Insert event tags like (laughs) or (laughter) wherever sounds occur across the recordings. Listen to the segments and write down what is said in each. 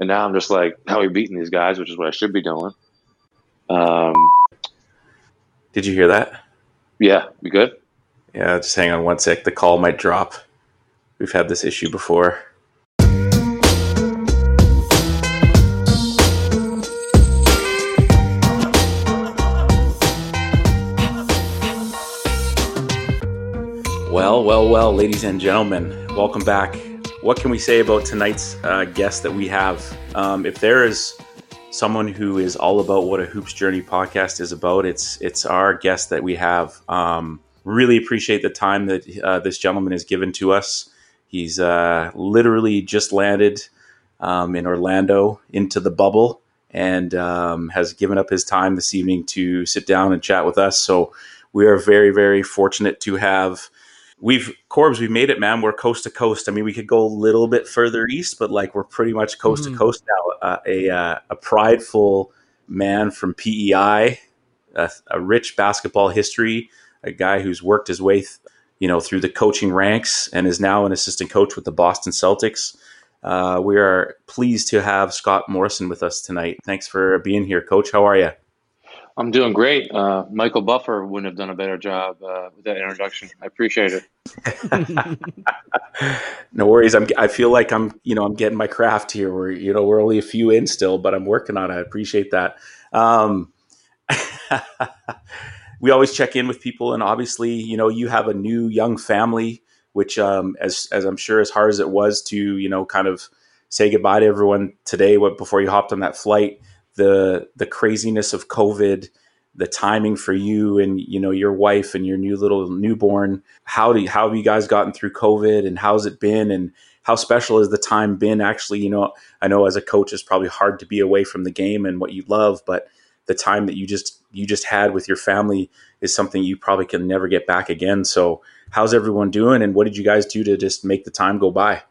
and now I'm just like, how are we beating these guys, which is what I should be doing. Um, Did you hear that? yeah, we good? Yeah, just hang on one sec. The call might drop. We've had this issue before. Well, well, well, ladies and gentlemen, welcome back. What can we say about tonight's uh, guest that we have? Um, if there is someone who is all about what a hoops journey podcast is about, it's it's our guest that we have. Um, really appreciate the time that uh, this gentleman has given to us. He's uh, literally just landed um, in Orlando into the bubble and um, has given up his time this evening to sit down and chat with us. So we are very, very fortunate to have. We've Corbs, we've made it, man. We're coast to coast. I mean, we could go a little bit further east, but like we're pretty much coast Mhm. to coast now. Uh, a uh, a prideful man from PEI, a, a rich basketball history, a guy who's worked his way, th- you know, through the coaching ranks and is now an assistant coach with the Boston Celtics. Uh, we are pleased to have Scott Morrison with us tonight. Thanks for being here, Coach. How are you? I'm doing great. Uh, Michael Buffer wouldn't have done a better job uh, with that introduction. I appreciate it. (laughs) no worries. I'm. I feel like I'm. You know, I'm getting my craft here. We're. You know, we're only a few in still, but I'm working on it. I appreciate that. Um, (laughs) we always check in with people, and obviously, you know, you have a new young family, which, um, as as I'm sure, as hard as it was to, you know, kind of say goodbye to everyone today, what before you hopped on that flight, the the craziness of COVID, the timing for you and you know your wife and your new little newborn. How do you, how have you guys gotten through COVID, and how's it been, and how special has the time been? Actually, you know, I know as a coach, it's probably hard to be away from the game and what you love, but the time that you just you just had with your family is something you probably can never get back again. So, how's everyone doing, and what did you guys do to just make the time go by?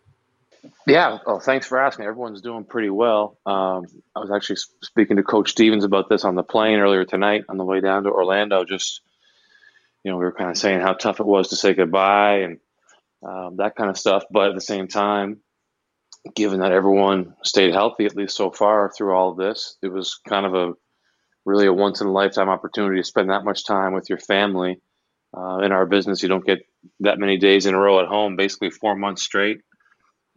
Yeah. Oh, thanks for asking. Everyone's doing pretty well. Um, I was actually speaking to Coach Stevens about this on the plane earlier tonight on the way down to Orlando. Just, you know, we were kind of saying how tough it was to say goodbye and um, that kind of stuff. But at the same time, given that everyone stayed healthy, at least so far through all of this, it was kind of a really a once in a lifetime opportunity to spend that much time with your family. Uh, in our business, you don't get that many days in a row at home, basically four months straight.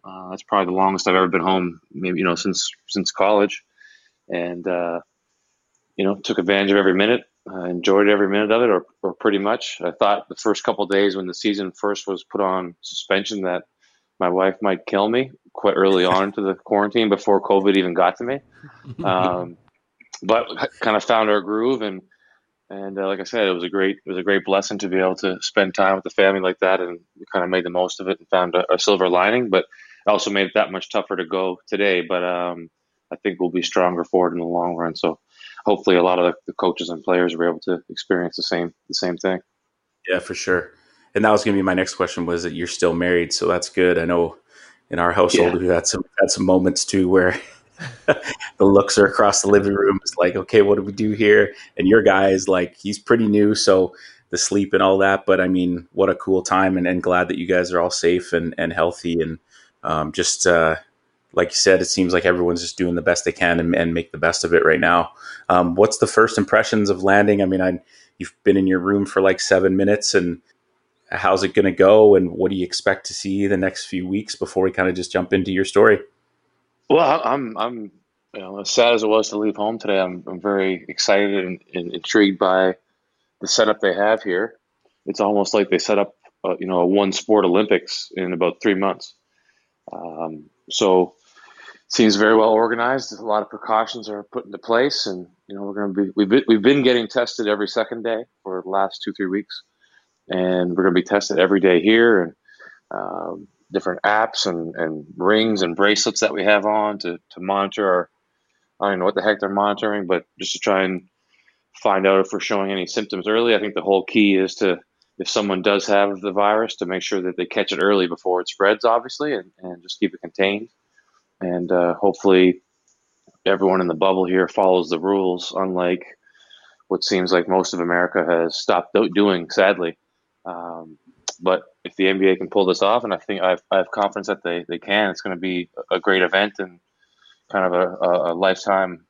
Uh, that's probably the longest I've ever been home, maybe you know since since college, and uh, you know took advantage of every minute, uh, enjoyed every minute of it, or, or pretty much. I thought the first couple of days when the season first was put on suspension that my wife might kill me quite early on into the quarantine before COVID even got to me, (laughs) um, but kind of found our groove and. And uh, like I said, it was a great it was a great blessing to be able to spend time with the family like that, and kind of made the most of it and found a, a silver lining. But also made it that much tougher to go today. But um, I think we'll be stronger for it in the long run. So hopefully, a lot of the, coaches and players were able to experience the same the same thing. Yeah, for sure. And that was going to be my next question was that you're still married, so that's good. I know in our household Yeah. we had some had some moments too where (laughs) the looks are across the living room. It's like, okay, what do we do here? And your guy is like, he's pretty new, so the sleep and all that. But I mean, what a cool time, and, and glad that you guys are all safe and and healthy, and um, just uh, like you said, it seems like everyone's just doing the best they can and, and make the best of it right now. Um, what's the first impressions of landing? I mean, I you've been in your room for like seven minutes and how's it going to go and what do you expect to see the next few weeks before we kind of just jump into your story Well, I'm I'm you know as sad as it was to leave home today. I'm I'm very excited and, and intrigued by the setup they have here. It's almost like they set up uh, you know a one sport Olympics in about three months. Um, so seems very well organized. A lot of precautions are put into place, and you know we're going to be we've been, we've been getting tested every second day for the last two three weeks, and we're going to be tested every day here and um, different apps and, and rings and bracelets that we have on to to monitor our I don't know what the heck they're monitoring, but just to try and find out if we're showing any symptoms early. I think the whole key is to if someone does have the virus to make sure that they catch it early before it spreads, obviously, and, and just keep it contained. And uh, hopefully, everyone in the bubble here follows the rules, unlike what seems like most of America has stopped doing, sadly. Um, but if the NBA can pull this off, and I think I've, I have confidence that they, they can, it's going to be a great event. And, kind of a, a, lifetime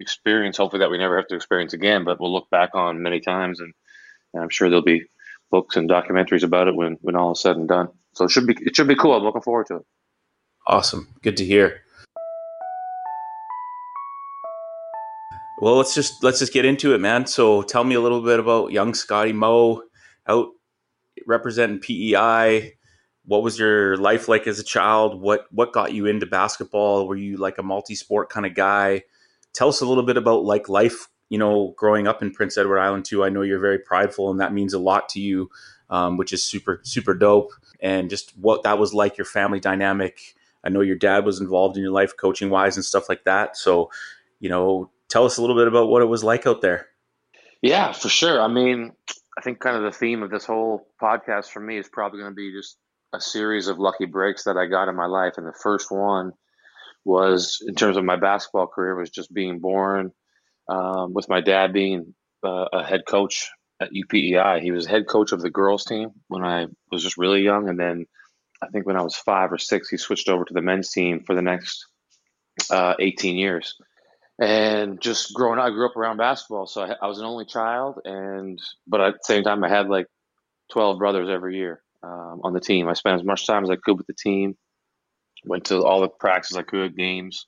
experience. Hopefully, that we never have to experience again, but we'll look back on many times, and, and I'm sure there'll be books and documentaries about it when when all is said and done. So it should be it should be cool. I'm looking forward to it. Awesome, good to hear. Well, let's just let's just get into it, man. So tell me a little bit about young Scotty Moe out representing PEI. What was your life like as a child? What what got you into basketball? Were you like a multi-sport kind of guy? Tell us a little bit about like life, you know, growing up in Prince Edward Island too. I know you're very prideful and that means a lot to you, um, which is super super dope. And just what that was like, your family dynamic. I know your dad was involved in your life coaching wise and stuff like that. So, you know, tell us a little bit about what it was like out there. Yeah, for sure. I mean, I think kind of the theme of this whole podcast for me is probably going to be just a series of lucky breaks that I got in my life. And the first one was, in terms of my basketball career, was just being born um, with my dad being uh, a head coach at UPEI. He was head coach of the girls team when I was just really young, and then I think when I was five or six, he switched over to the men's team for the next uh, 18 years and just growing up, I grew up around basketball, so I, I, was an only child, and but at the same time, I had like twelve brothers every year um, on the team. I spent as much time as I could with the team. Went to all the practices I could, games.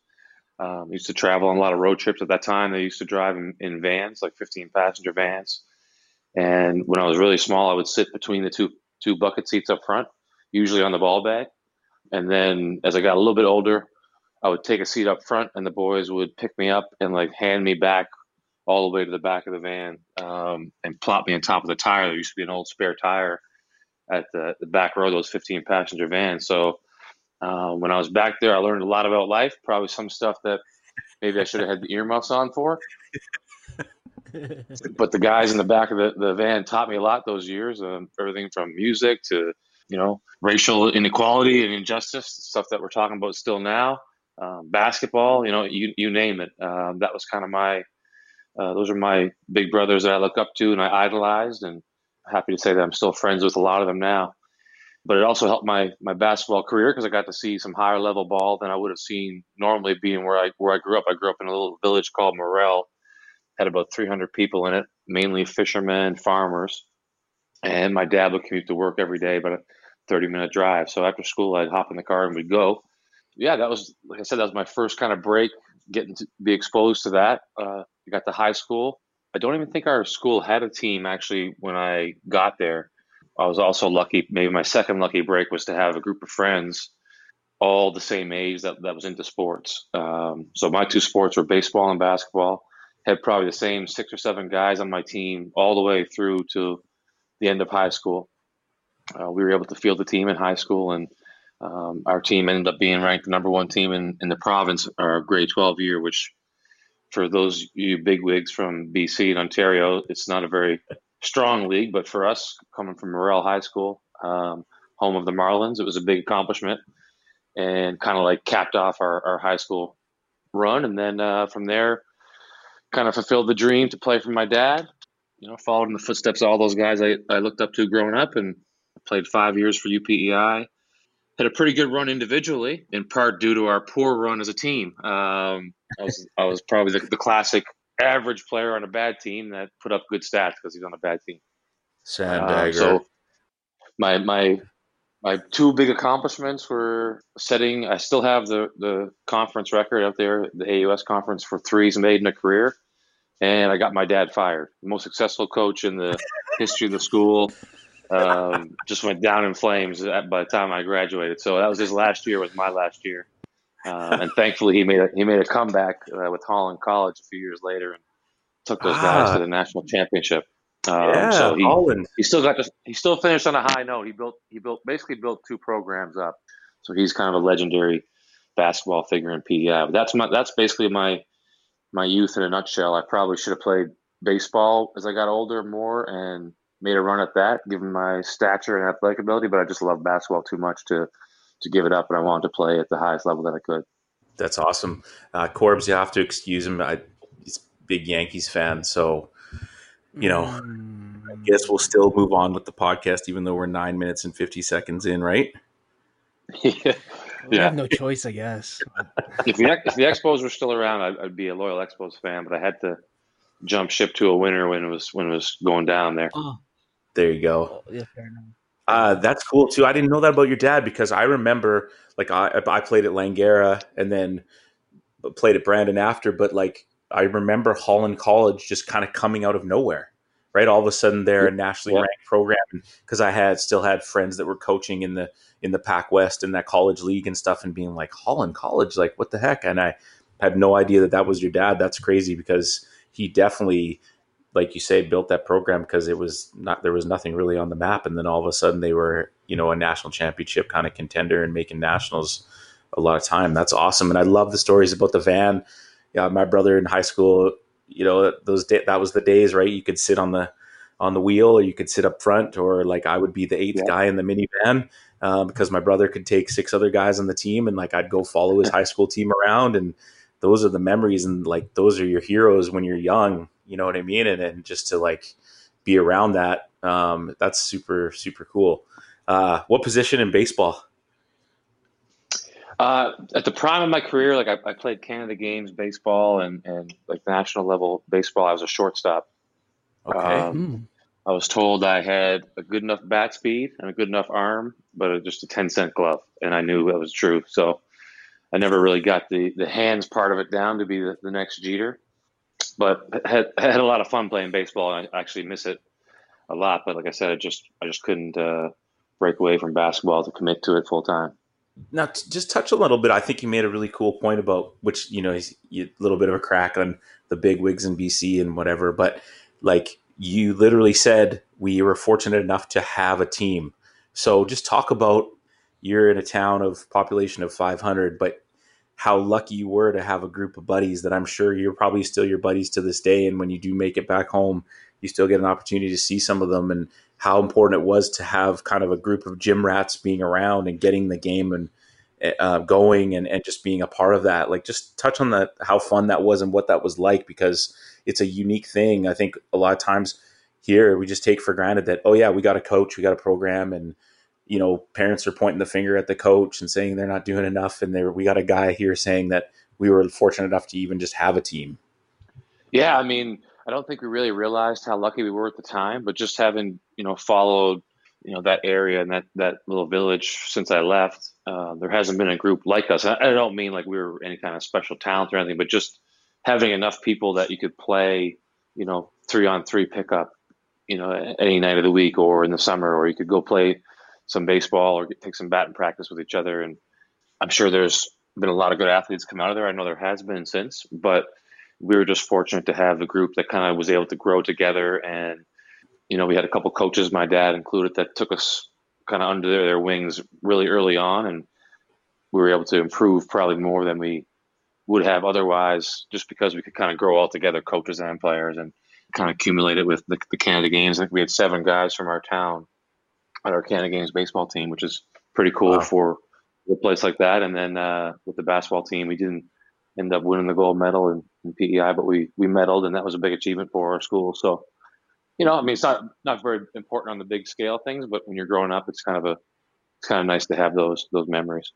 Um, used to travel on a lot of road trips at that time. They used to drive in, in vans, like fifteen passenger vans. And when I was really small, I would sit between the two two bucket seats up front, usually on the ball bag. And then as I got a little bit older, I would take a seat up front, and the boys would pick me up and like hand me back all the way to the back of the van um, and plop me on top of the tire. There used to be an old spare tire at the, the back row of those 15 passenger vans. So uh, when I was back there, I learned a lot about life, probably some stuff that maybe I should have had the earmuffs on for. (laughs) but the guys in the back of the, the van taught me a lot those years, um, everything from music to, you know, racial inequality and injustice, stuff that we're talking about still now um, basketball, you know, you, you name it. Um, that was kind of my, uh, those are my big brothers that I look up to and I idolized and happy to say that I'm still friends with a lot of them now. But it also helped my, my basketball career because I got to see some higher level ball than I would have seen normally being where I, where I grew up. I grew up in a little village called Morell, had about 300 people in it, mainly fishermen, farmers. And my dad would commute to work every day, about a 30 minute drive. So after school, I'd hop in the car and we'd go yeah, that was like I said, that was my first kind of break, getting to be exposed to that. Uh, I got to high school. I don't even think our school had a team actually when I got there. I was also lucky. Maybe my second lucky break was to have a group of friends, all the same age that that was into sports. Um, so my two sports were baseball and basketball. Had probably the same six or seven guys on my team all the way through to the end of high school. Uh, we were able to field the team in high school and um, our team ended up being ranked the number one team in, in the province our grade 12 year, which for those you bigwigs from BC and Ontario, it's not a very strong league. But for us, coming from Morell High School, um, home of the Marlins, it was a big accomplishment and kind of like capped off our, our high school run. And then uh, from there, kind of fulfilled the dream to play for my dad. You know, followed in the footsteps of all those guys I, I looked up to growing up and played five years for UPEI had a pretty good run individually, in part due to our poor run as a team. Um, I was I was probably the, the, classic average player on a bad team that put up good stats because he's on a bad team. Sad uh, so my my my two big accomplishments were setting. I still have the the conference record out there, the AUS conference for threes made in a career, and I got my dad fired. The most successful coach in the history of the school um, just went down in flames by the time I graduated. So that was his last year. Was my last year, um, and thankfully he made a, he made a comeback uh, with Holland College a few years later and took those ah. guys to the national championship. Um, yeah, so he, Holland. he still got to, he still finished on a high note. He built he built basically built two programs up. So he's kind of a legendary basketball figure in PEI. But that's my that's basically my my youth in a nutshell. I probably should have played baseball as I got older more and made a run at that, given my stature and athletic ability. But I just love basketball too much to to give it up, and I wanted to play at the highest level that I could. That's awesome, uh, Corbs. You have to excuse him. I, he's a big Yankees fan, so you know. I guess we'll still move on with the podcast, even though we're nine minutes and fifty seconds in, right? (laughs) Yeah. We yeah. have no choice, I guess. if the if the Expos were still around, I'd, I'd, be a loyal Expos fan, but I had to jump ship to a winner when it was when it was going down there. Oh. There you go. Oh, yeah, fair enough. Uh, that's cool too. I didn't know that about your dad because I remember like I I played at Langara and then played at Brandon after, but like I remember Holland College just kind of coming out of nowhere, right? All of a sudden they're a nationally yeah. ranked program because I had still had friends that were coaching in the in the Pac West in that college league and stuff, and being like Holland College, like what the heck? And I had no idea that that was your dad. That's crazy because he definitely like you say, built that program because it was not there was nothing really on the map, and then all of a sudden they were you know a national championship kind of contender and making nationals a lot of time. That's awesome, and I love the stories about the van. Yeah, my brother in high school, you know, those day, that was the days, right? You could sit on the on the wheel, or you could sit up front, or like I would be the eighth yeah. guy in the minivan um, because my brother could take six other guys on the team, and like I'd go follow his (laughs) high school team around, and those are the memories, and like those are your heroes when you're young you know what I mean? And, and just to like be around that, um, that's super, super cool. Uh, what position in baseball? Uh, at the prime of my career, like I, I, played Canada Games baseball and, and like national level baseball. I was a shortstop. Okay. Um, hmm. I was told I had a good enough bat speed and a good enough arm, but just a 10 cent glove. And I knew that was true. So I never really got the, the hands part of it down to be the, the next Jeter but had had a lot of fun playing baseball. I actually miss it a lot. But like I said, I just I just couldn't uh, break away from basketball to commit to it full time. Now, just touch a little bit. I think you made a really cool point about which you know a little bit of a crack on the big wigs in BC and whatever. But like you literally said, we were fortunate enough to have a team. So just talk about you're in a town of population of 500, but how lucky you were to have a group of buddies that I'm sure you're probably still your buddies to this day. And when you do make it back home, you still get an opportunity to see some of them and how important it was to have kind of a group of gym rats being around and getting the game and uh, going and, and just being a part of that. Like just touch on that, how fun that was and what that was like, because it's a unique thing. I think a lot of times here we just take for granted that, oh yeah, we got a coach, we got a program and, you know, parents are pointing the finger at the coach and saying they're not doing enough. And there, we got a guy here saying that we were fortunate enough to even just have a team. Yeah, I mean, I don't think we really realized how lucky we were at the time, but just having you know followed you know that area and that that little village since I left, uh, there hasn't been a group like us. I, I don't mean like we were any kind of special talent or anything, but just having enough people that you could play, you know, three on three pickup, you know, any night of the week or in the summer, or you could go play some baseball or take some batting practice with each other. And I'm sure there's been a lot of good athletes come out of there. I know there has been since, but we were just fortunate to have a group that kind of was able to grow together. And, you know, we had a couple coaches, my dad included, that took us kind of under their, their wings really early on. And we were able to improve probably more than we would have otherwise, just because we could kind of grow all together, coaches and players, and kind of accumulate it with the, the Canada games. I think we had seven guys from our town on our Canada Games baseball team, which is pretty cool wow. for a place like that. And then uh, with the basketball team, we didn't end up winning the gold medal in, in, PEI, but we we medaled, and that was a big achievement for our school. So, you know, I mean, it's not not very important on the big scale things, but when you're growing up, it's kind of a it's kind of nice to have those those memories.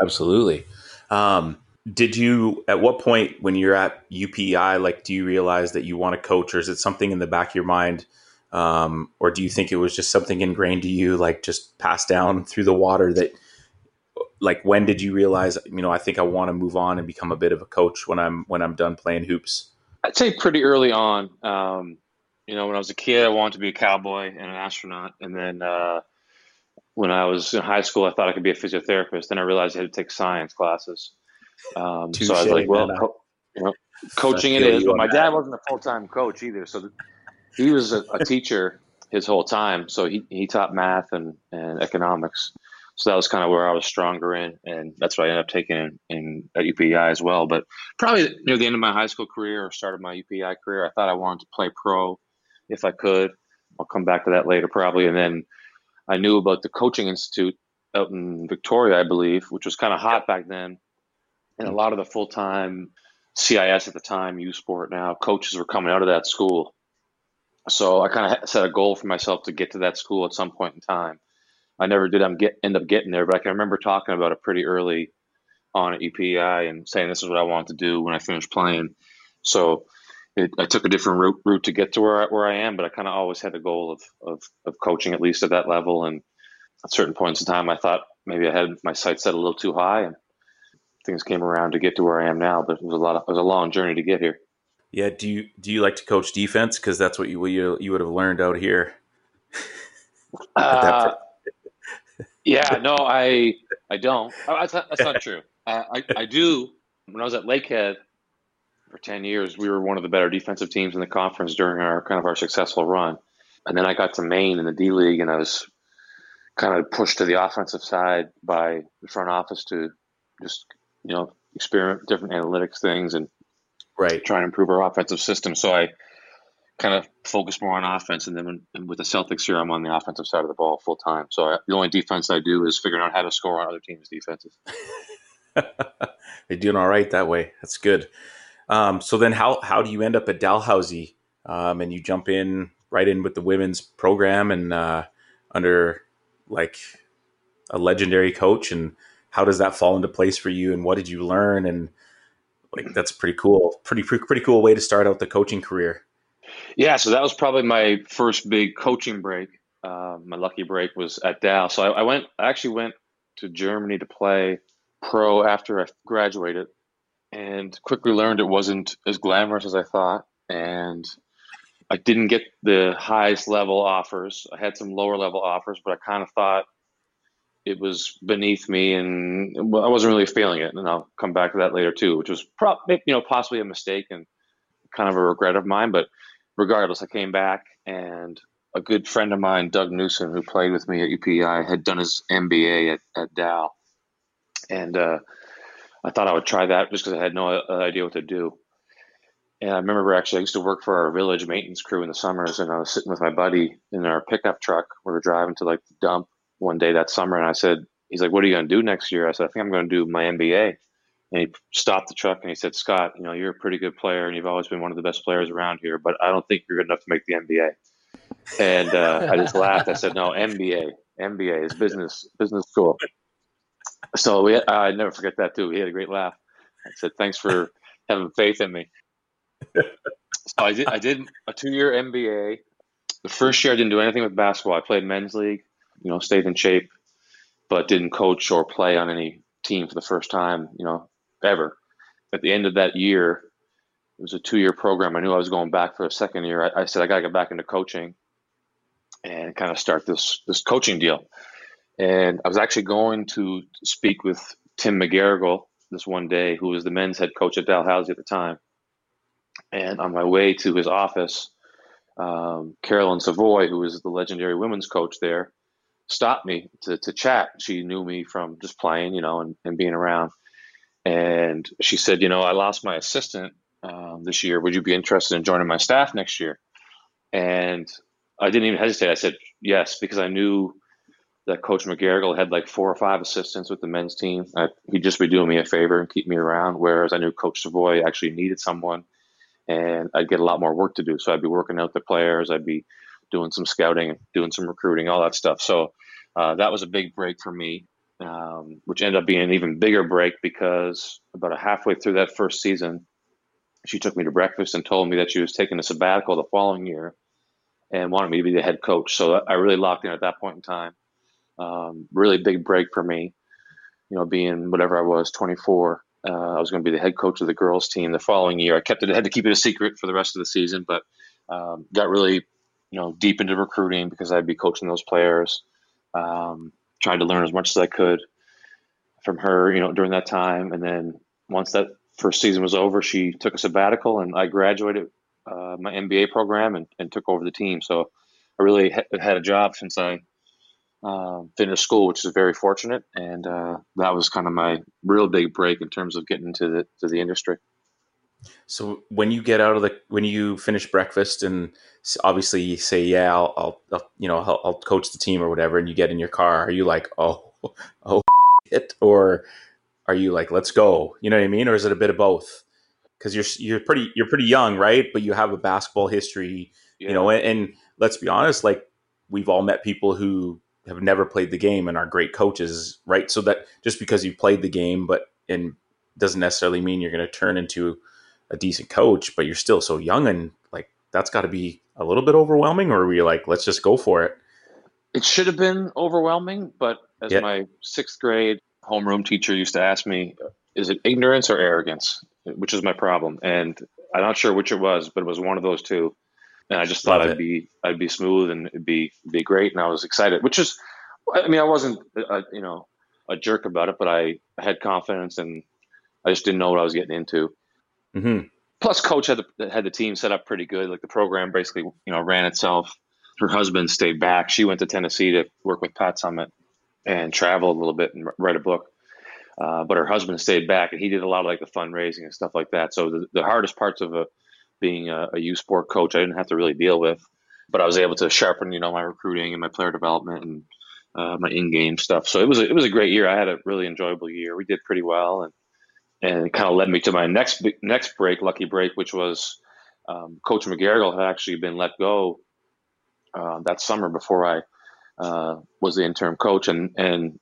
Absolutely. Um, did you at what point when you're at UPEI, like, do you realize that you want to coach, or is it something in the back of your mind? Um, or do you think it was just something ingrained to you, like just passed down through the water? That, like, when did you realize? You know, I think I want to move on and become a bit of a coach when I'm when I'm done playing hoops. I'd say pretty early on. Um, you know, when I was a kid, I wanted to be a cowboy and an astronaut, and then uh, when I was in high school, I thought I could be a physiotherapist. Then I realized I had to take science classes. Um, so I was like, well, co- you know, coaching it is. But my dad wasn't a full time coach either, so he was a, a teacher his whole time, so he, he taught math and, and economics. So that was kind of where I was stronger in, and that's what I ended up taking in, in at UPI as well. But probably near the end of my high school career or start of my UPI career, I thought I wanted to play pro if I could. I'll come back to that later probably. And then I knew about the coaching institute out in Victoria, I believe, which was kind of hot back then. And a lot of the full time CIS at the time, U Sport now, coaches were coming out of that school so I kind of set a goal for myself to get to that school at some point in time. I never did I'm get, end up getting there, but I can remember talking about it pretty early on at UPEI and saying this is what I want to do when I finished playing. So it, I took a different route, route to get to where I, where I am, but I kind of always had the goal of, of, of coaching at least at that level. And at certain points in time, I thought maybe I had my sights set a little too high, and things came around to get to where I am now. But it was a lot. Of, it was a long journey to get here. Yeah. Do you do you like to coach defense? Because that's what you you, you would have learned out here. (laughs) uh, (laughs) yeah. No, I I don't. Oh, that's not, that's not (laughs) true. Uh, I I do. When I was at Lakehead for ten years, we were one of the better defensive teams in the conference during our kind of our successful run. And then I got to Maine in the D League, and I was kind of pushed to the offensive side by the front office to just you know experiment different analytics things and right try and improve our offensive system. So I kind of focus more on offense, and then when, with the Celtics here, I'm on the offensive side of the ball full time. So I, the only defense I do is figuring out how to score on other teams' defenses. (laughs) You're doing all right that way. That's good. Um, so then, how how do you end up at Dalhousie? Um, and you jump in right in with the women's program and uh, under like a legendary coach and how does that fall into place for you and what did you learn and like that's pretty cool pretty pretty cool way to start out the coaching career yeah so that was probably my first big coaching break uh, my lucky break was at Dal. So I, I, went. I actually went to Germany to play pro after I graduated, and quickly learned it wasn't as glamorous as I thought. And I didn't get the highest level offers. I had some lower level offers, but I kind of thought it was beneath me, and I wasn't really feeling it. And I'll come back to that later too, which was probably you know possibly a mistake and kind of a regret of mine. But regardless, I came back, and a good friend of mine, Doug Newsom, who played with me at UPI, had done his MBA at, at Dal, and uh, I thought I would try that just because I had no uh, idea what to do. And I remember actually, I used to work for our village maintenance crew in the summers, and I was sitting with my buddy in our pickup truck. We were driving to like the dump one day that summer, and I said, "He's like, what are you going to do next year?" I said, "I think I'm going to do my MBA." And he stopped the truck and he said, "Scott, you know, you're a pretty good player, and you've always been one of the best players around here, but I don't think you're good enough to make the MBA." And uh, I just laughed. I said, "No, MBA, MBA is business business school." So we, I never forget that too. He had a great laugh. I said, "Thanks for having faith in me." so I did I did a two year MBA. The first year I didn't do anything with basketball. I played men's league, you know, stayed in shape, but didn't coach or play on any team for the first time, you know, ever. At the end of that year, it was a two year program. I knew I was going back for a second year. I, I said I gotta get back into coaching and kind of start this this coaching deal. And I was actually going to speak with Tim McGarrigle this one day, who was the men's head coach at Dalhousie at the time and on my way to his office, um, Carolyn Savoy, who was the legendary women's coach there, stopped me to, to chat. She knew me from just playing, you know, and, and being around. And she said, you know, I lost my assistant um, this year. Would you be interested in joining my staff next year? And I didn't even hesitate. I said yes because I knew that Coach McGarrigle had like four or five assistants with the men's team. I, he'd just be doing me a favor and keep me around. Whereas I knew Coach Savoy actually needed someone and I'd get a lot more work to do. So I'd be working out the players, I'd be doing some scouting, doing some recruiting, all that stuff. So uh, that was a big break for me, um, which ended up being an even bigger break because about a halfway through that first season, she took me to breakfast and told me that she was taking a sabbatical the following year and wanted me to be the head coach. So I really locked in at that point in time. Um, really big break for me, you know, being whatever I was, 24, uh, I was going to be the head coach of the girls team the following year. I kept it, had to keep it a secret for the rest of the season, but um, got really, you know, deep into recruiting because I'd be coaching those players. Um, tried to learn as much as I could from her, you know, during that time. And then once that first season was over, she took a sabbatical, and I graduated uh, my MBA program and, and took over the team. So I really ha- had a job since I um, finished school, which is very fortunate, and uh, that was kind of my real big break in terms of getting into the to the industry. So when you get out of the when you finish breakfast and obviously you say yeah I'll, I'll, I'll you know I'll, I'll, coach the team or whatever and you get in your car are you like oh (laughs) oh it or are you like let's go you know what I mean or is it a bit of both because you're you're pretty you're pretty young right but you have a basketball history yeah. you know and, and let's be honest like we've all met people who have never played the game and are great coaches, right? So that just because you played the game, but and doesn't necessarily mean you're going to turn into a decent coach, but you're still so young and like that's got to be a little bit overwhelming. Or were you like, let's just go for it? It should have been overwhelming, but as yeah. my sixth grade homeroom teacher used to ask me, is it ignorance or arrogance? Which is my problem, and I'm not sure which it was, but it was one of those two. And I just thought I'd be I'd be smooth and it'd be be great, and I was excited. Which is, I mean, I wasn't a, you know a jerk about it, but I had confidence and I just didn't know what I was getting into. Mm-hmm. Plus, coach had the, had the team set up pretty good. Like the program basically, you know, ran itself. Her husband stayed back. She went to Tennessee to work with Pat Summitt and travel a little bit and write a book. Uh, but her husband stayed back, and he did a lot of like the fundraising and stuff like that. So the, the hardest parts of a, being a, a U sport coach, I didn't have to really deal with, but I was able to sharpen, you know, my recruiting and my player development and uh, my in-game stuff. So it was a, it was a great year. I had a really enjoyable year. We did pretty well, and and it kind of led me to my next next break, lucky break, which was um, Coach McGarrigle had actually been let go uh, that summer before I uh, was the interim coach, and and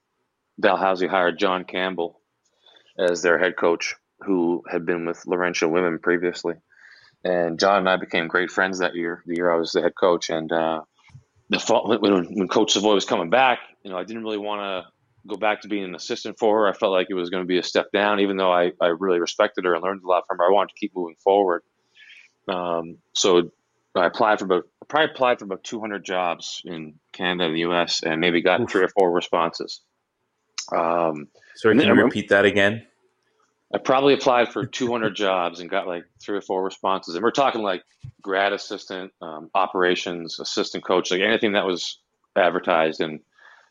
Dalhousie hired John Campbell as their head coach, who had been with Laurentian Women previously. And John and I became great friends that year. The year I was the head coach, and uh, the fall, when, when Coach Savoy was coming back, you know, I didn't really want to go back to being an assistant for her. I felt like it was going to be a step down, even though I, I really respected her and learned a lot from her. I wanted to keep moving forward. Um, so I applied for about I probably applied for about 200 jobs in Canada and the U.S. and maybe got Oof. three or four responses. Um, Sorry, can you repeat that again? I probably applied for 200 jobs and got like three or four responses. And we're talking like grad assistant, um, operations assistant coach, like anything that was advertised. And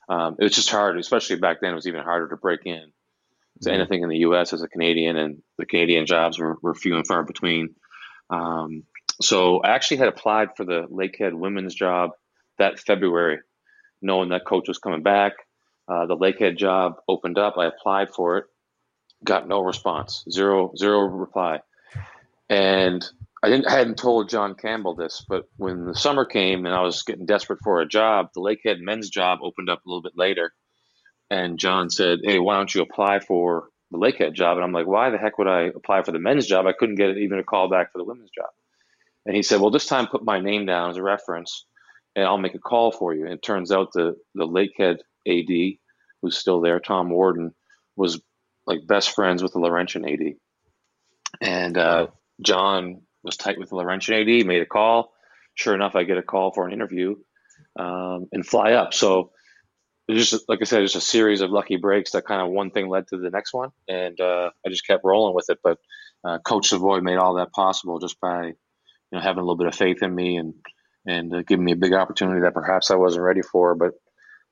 um, it was just hard, especially back then. It was even harder to break in to anything in the U.S. as a Canadian, and the Canadian jobs were, were few and far between. Um, so I actually had applied for the Lakehead women's job that February, knowing that coach was coming back. Uh, the Lakehead job opened up. I applied for it, got no response, zero zero reply, and I didn't I hadn't told John Campbell this, but when the summer came and I was getting desperate for a job, the Lakehead men's job opened up a little bit later, and John said, "Hey, why don't you apply for the Lakehead job?" And I'm like, "Why the heck would I apply for the men's job? I couldn't get even a call back for the women's job." And he said, "Well, this time put my name down as a reference, and I'll make a call for you." And it turns out the the Lakehead AD, who's still there, Tom Warden, was like best friends with the Laurentian AD. And uh, John was tight with Laurentian AD, made a call. Sure enough, I get a call for an interview um, and fly up. So just like I said, just a series of lucky breaks that kind of one thing led to the next one, and uh, I just kept rolling with it. But uh, Coach Savoy made all that possible just by you know having a little bit of faith in me and and uh, giving me a big opportunity that perhaps I wasn't ready for. But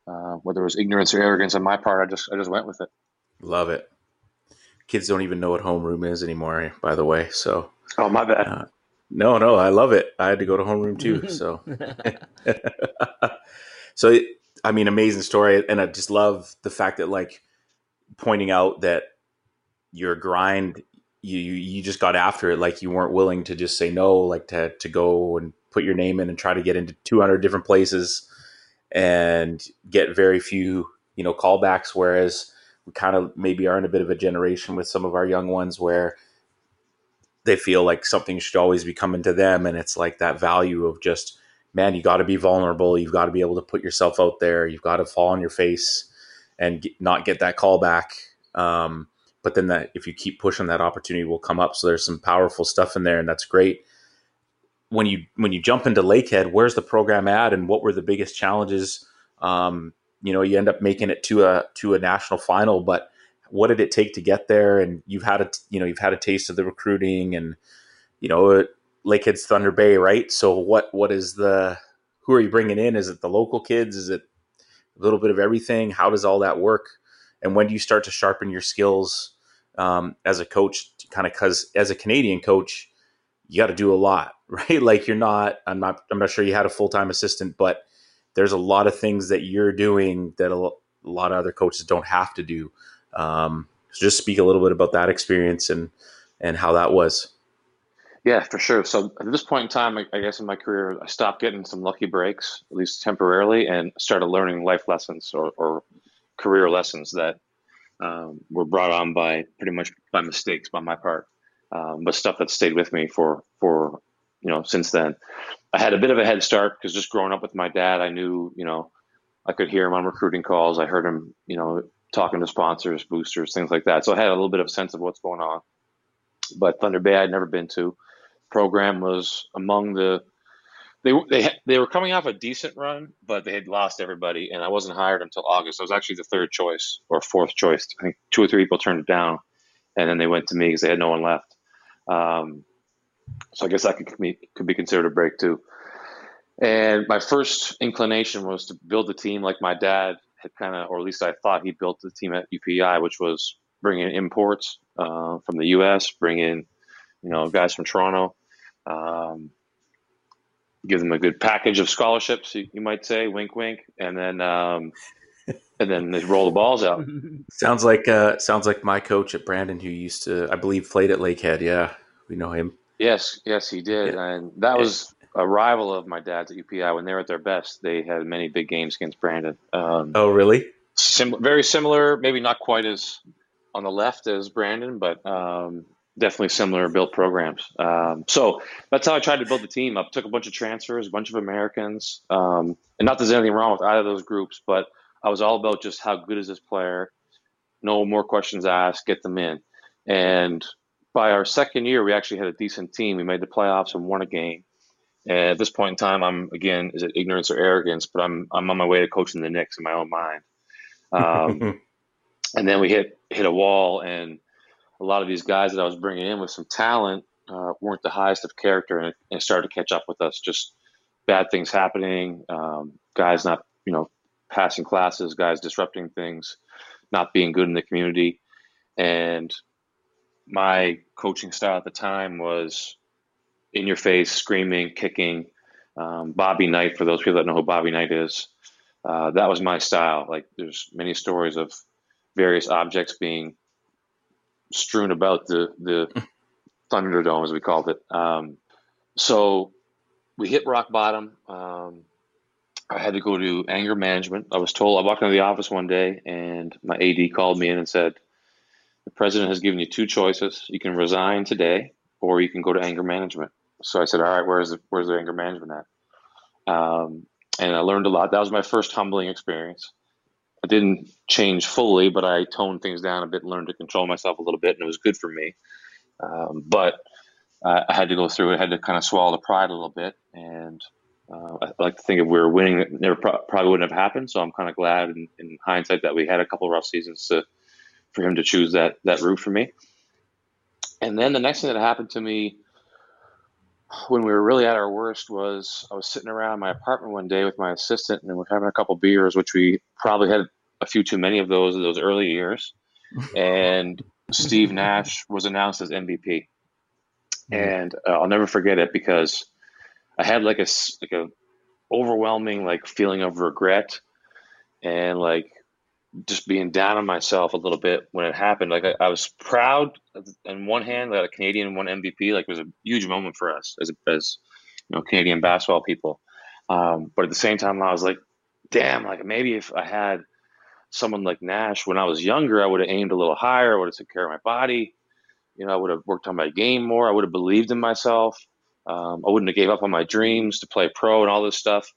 uh, whether it was ignorance or arrogance on my part, I just I just went with it. Love it. Kids don't even know what homeroom is anymore, by the way. So, oh my bad. Uh, no, no, I love it. I had to go to homeroom too. (laughs) So, (laughs) so I mean, amazing story, and I just love the fact that like pointing out that your grind, you you just got after it. Like you weren't willing to just say no, like to to go and put your name in and try to get into 200 different places and get very few, you know, callbacks. Whereas we kind of maybe are in a bit of a generation with some of our young ones where they feel like something should always be coming to them. And it's like that value of just, man, you got to be vulnerable. You've got to be able to put yourself out there. You've got to fall on your face and get, not get that call back. Um, but then that if you keep pushing, that opportunity will come up. So there's some powerful stuff in there, and that's great when you when you jump into Lakehead, where's the program at, and what were the biggest challenges? Um, you know, you end up making it to a to a national final, but what did it take to get there? And you've had a you know you've had a taste of the recruiting, and you know Lakehead's Thunder Bay, right? So what what is the who are you bringing in? Is it the local kids? Is it a little bit of everything? How does all that work? And when do you start to sharpen your skills um, as a coach? Kind of because as a Canadian coach, you got to do a lot, (laughs) right? Like you're not, I'm not, I'm not sure you had a full time assistant, but there's a lot of things that you're doing that a, lot of other coaches don't have to do. Um, so just speak a little bit about that experience and and how that was. Yeah, for sure. So at this point in time, I, guess in my career, I stopped getting some lucky breaks, at least temporarily, and started learning life lessons or, or career lessons that um, were brought on by pretty much by mistakes by my part, um, but stuff that stayed with me for for you know since then. I had a bit of a head start because just growing up with my dad, I knew you know I could hear him on recruiting calls. I heard him you know talking to sponsors, boosters, things like that. So I had a little bit of a sense of what's going on. But Thunder Bay, I'd never been to. Program was among the they they they were coming off a decent run, but they had lost everybody, and I wasn't hired until August. I was actually the third choice or fourth choice. I think two or three people turned it down, and then they went to me because they had no one left. Um, so I guess that could be could be considered a break too. And my first inclination was to build a team like my dad had kind of, or at least I thought he built the team at UPEI, which was bringing imports uh, from the U.S., bring in, you know, guys from Toronto, um, give them a good package of scholarships, you, you might say, wink, wink, and then um, and then they roll the balls out. (laughs) sounds like uh, sounds like my coach at Brandon, who used to, I believe, played at Lakehead. Yeah, we know him. Yes, yes, he did, yeah. and that was a rival of my dad's at UPI When they were at their best, they had many big games against Brandon. Um, oh, really? Sim- very similar, maybe not quite as on the left as Brandon, but um, definitely similar built programs. Um, so that's how I tried to build the team up. Took a bunch of transfers, a bunch of Americans, um, and not that there's anything wrong with either of those groups, but I was all about just how good is this player. No more questions asked. Get them in, and by our second year, we actually had a decent team. We made the playoffs and won a game. And at this point in time, I'm again, is it ignorance or arrogance? But I'm I'm on my way to coaching the Knicks in my own mind. Um, (laughs) and then we hit hit a wall, and a lot of these guys that I was bringing in with some talent uh, weren't the highest of character, and it, started to catch up with us. Just bad things happening, um, guys not you know passing classes, guys disrupting things, not being good in the community, and my coaching style at the time was in your face, screaming, kicking. Um, Bobby Knight, for those people that know who Bobby Knight is, uh, that was my style. Like, there's many stories of various objects being strewn about the the (laughs) Thunderdome, as we called it. Um, so we hit rock bottom. Um, I had to go to anger management. I was told I walked into the office one day, and my AD called me in and said, "The president has given you two choices. You can resign today, or you can go to anger management." So I said, "All right, where's the where's the anger management at?" Um, and I learned a lot. That was my first humbling experience. I didn't change fully, but I toned things down a bit, learned to control myself a little bit, and it was good for me. Um, but uh, I had to go through it. I had to kind of swallow the pride a little bit, and uh, I like to think if we were winning, it never pro- probably wouldn't have happened. So I'm kind of glad in, in, hindsight that we had a couple rough seasons to, for him to choose that that route for me. And then the next thing that happened to me when we were really at our worst was I was sitting around my apartment one day with my assistant and we're having a couple beers, which we probably had a few too many of those in those early years. And Steve Nash was announced as MVP, (laughs) and uh, I'll never forget it because I had like a like a overwhelming like feeling of regret and like just being down on myself a little bit when it happened. Like I, I was proud on one hand that a Canadian won MVP. Like it was a huge moment for us as as you know Canadian basketball people. Um, but at the same time, I was like, damn, like maybe if I had someone like Nash when I was younger, I would have aimed a little higher. I would have took care of my body. You know, I would have worked on my game more. I would have believed in myself. Um, I wouldn't have gave up on my dreams to play pro and all this stuff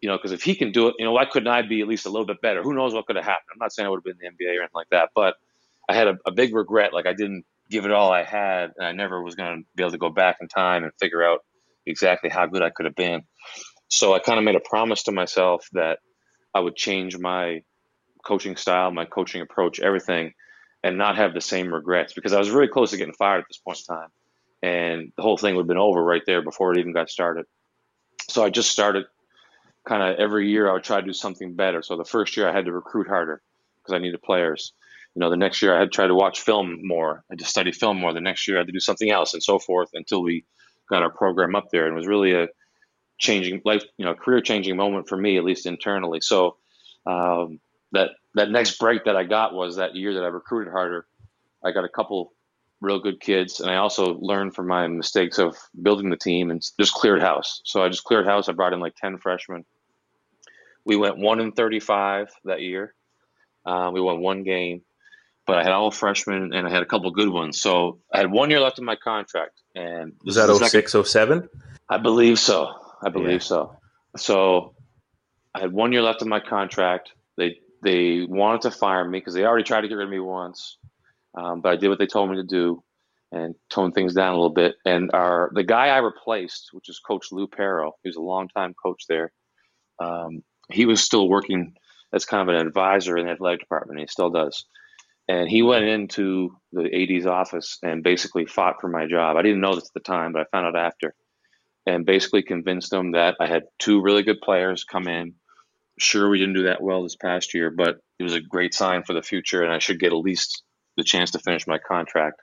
you know, because if he can do it, you know, why couldn't I be at least a little bit better? Who knows what could have happened? I'm not saying I would have been in the NBA or anything like that, but I had a, a big regret. Like I didn't give it all I had, and I never was going to be able to go back in time and figure out exactly how good I could have been. So I kind of made a promise to myself that I would change my coaching style, my coaching approach, everything, and not have the same regrets because I was really close to getting fired at this point in time. And the whole thing would have been over right there before it even got started. So I just started kind of every year I would try to do something better. So the first year I had to recruit harder because I needed players. You know, the next year I had to try to watch film more. I had to study film more. The next year I had to do something else and so forth until we got our program up there. And it was really a changing life, you know, career changing moment for me, at least internally. So um, that that next break that I got was that year that I recruited harder. I got a couple real good kids, and I also learned from my mistakes of building the team and just cleared house. So I just cleared house. I brought in like ten freshmen. We went one in thirty-five that year. Uh, we won one game, but I had all freshmen and I had a couple good ones. So I had one year left in my contract. And was that 06, 07? I believe so. I believe yeah. so. So I had one year left in my contract. They they wanted to fire me because they already tried to get rid of me once, um, but I did what they told me to do and toned things down a little bit. And our the guy I replaced, which is Coach Lou Pero, he was a longtime coach there. Um, he was still working as kind of an advisor in the athletic department. He still does. And he went into the AD's office and basically fought for my job. I didn't know this at the time, but I found out after. And basically convinced them that I had two really good players come in. Sure, we didn't do that well this past year, but it was a great sign for the future, and I should get at least the chance to finish my contract.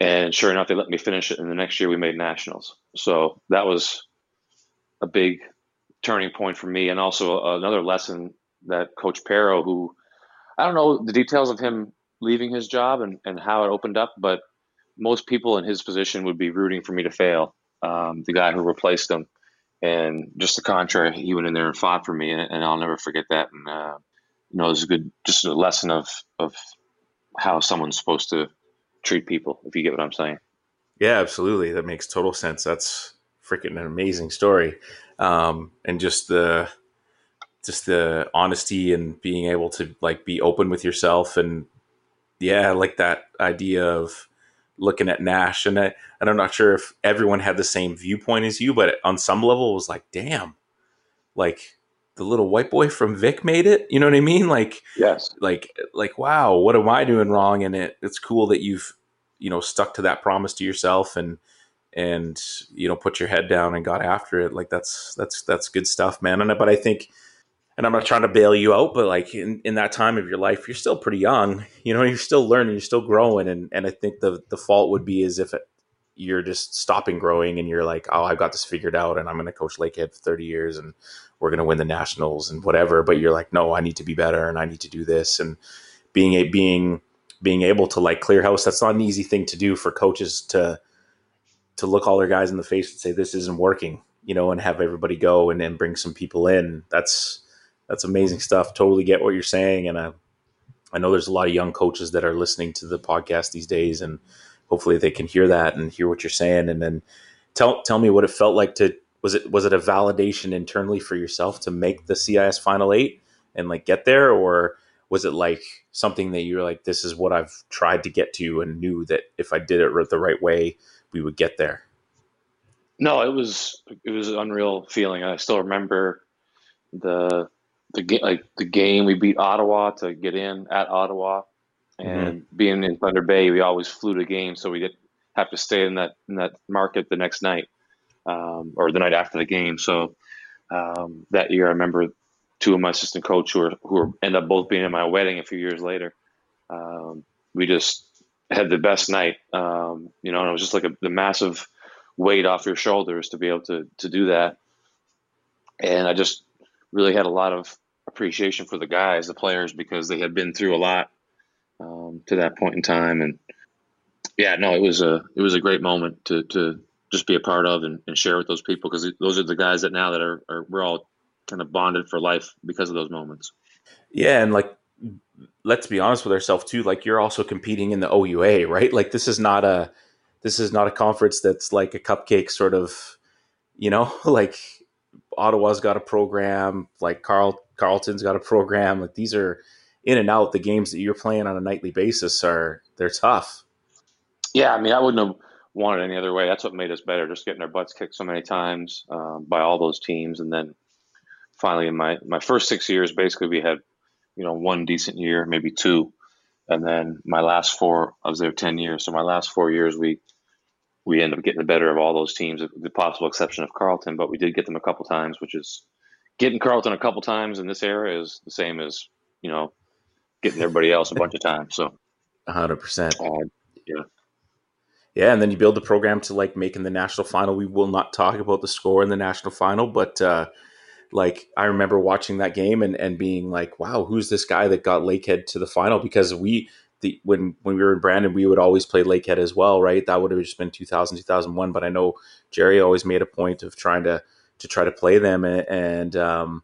And sure enough, they let me finish it. And the next year, we made nationals. So that was a big turning point for me, and also another lesson that Coach Pero, who I don't know the details of him leaving his job and, and how it opened up, but most people in his position would be rooting for me to fail. Um, the guy who replaced him, and just the contrary, he went in there and fought for me, and, and I'll never forget that. And uh, you know, it was a good, just a lesson of of how someone's supposed to treat people, if you get what I'm saying. Yeah, absolutely. That makes total sense. That's freaking an amazing story, um, and just the just the honesty and being able to like be open with yourself and yeah, I like that idea of looking at Nash and I, and I'm not sure if everyone had the same viewpoint as you, but on some level it was like, damn, like the little white boy from Vic made it. You know what I mean? Like, yes, like, like, wow, what am I doing wrong? And it, it's cool that you've, you know, stuck to that promise to yourself and, and, you know, put your head down and got after it. Like that's, that's, that's good stuff, man. And, uh, but I think, and I'm not trying to bail you out, but like in, in that time of your life, you're still pretty young. (laughs) You know, you're still learning, you're still growing, and and I think the the fault would be as if it, you're just stopping growing and you're like, oh, I've got this figured out, and I'm going to coach Lakehead for 30 years, and we're going to win the nationals and whatever. But you're like, no, I need to be better, and I need to do this, and being a being being able to like clear house. That's not an easy thing to do for coaches to to look all their guys in the face and say this isn't working, you know, and have everybody go and then bring some people in. That's that's amazing stuff. Totally get what you're saying, and I, I know there's a lot of young coaches that are listening to the podcast these days, and hopefully they can hear that and hear what you're saying, and then tell tell me what it felt like to was it was it a validation internally for yourself to make the CIS Final Eight and like get there, or was it like something that you're like, this is what I've tried to get to, and knew that if I did it the right way, we would get there? No, it was it was an unreal feeling. I still remember the the game like the game we beat Ottawa to get in at Ottawa, and mm-hmm. being in Thunder Bay, we always flew to games, so we didn't have to stay in that in that market the next night um, or the night after the game. So um, that year, I remember two of my assistant coach who were, who were, end up both being at my wedding a few years later. Um, we just had the best night, um, you know, and it was just like a, the massive weight off your shoulders to be able to to do that. And I just really had a lot of appreciation for the guys, the players, because they had been through a lot um, to that point in time. And yeah, no, it was a it was a great moment to to just be a part of and, and share with those people because those are the guys that now that are, are we're all kind of bonded for life because of those moments. Yeah, and like let's be honest with ourselves too. Like you're also competing in the OUA, right? Like this is not a this is not a conference that's like a cupcake sort of, you know, (laughs) like Ottawa's got a program, like Carl Carleton's got a program. Like these are in and out. The games that you're playing on a nightly basis are they're tough. Yeah, I mean, I wouldn't have wanted any other way. That's what made us better. Just getting our butts kicked so many times um, by all those teams, and then finally in my my first six years, basically we had you know one decent year, maybe two, and then my last four. I was there ten years, so my last four years we we end up getting the better of all those teams, with the possible exception of Carleton, But we did get them a couple times, which is getting Carleton a couple times in this era is the same as you know getting everybody else a bunch of times. So, hundred uh, percent. Yeah. Yeah, and then you build the program to like making the national final. We will not talk about the score in the national final, but uh, like I remember watching that game and, and being like, wow, who's this guy that got Lakehead to the final? Because we the when when we were in Brandon, we would always play Lakehead as well, right? That would have just been 2000, 2001. But I know Jerry always made a point of trying to to try to play them. And, and um,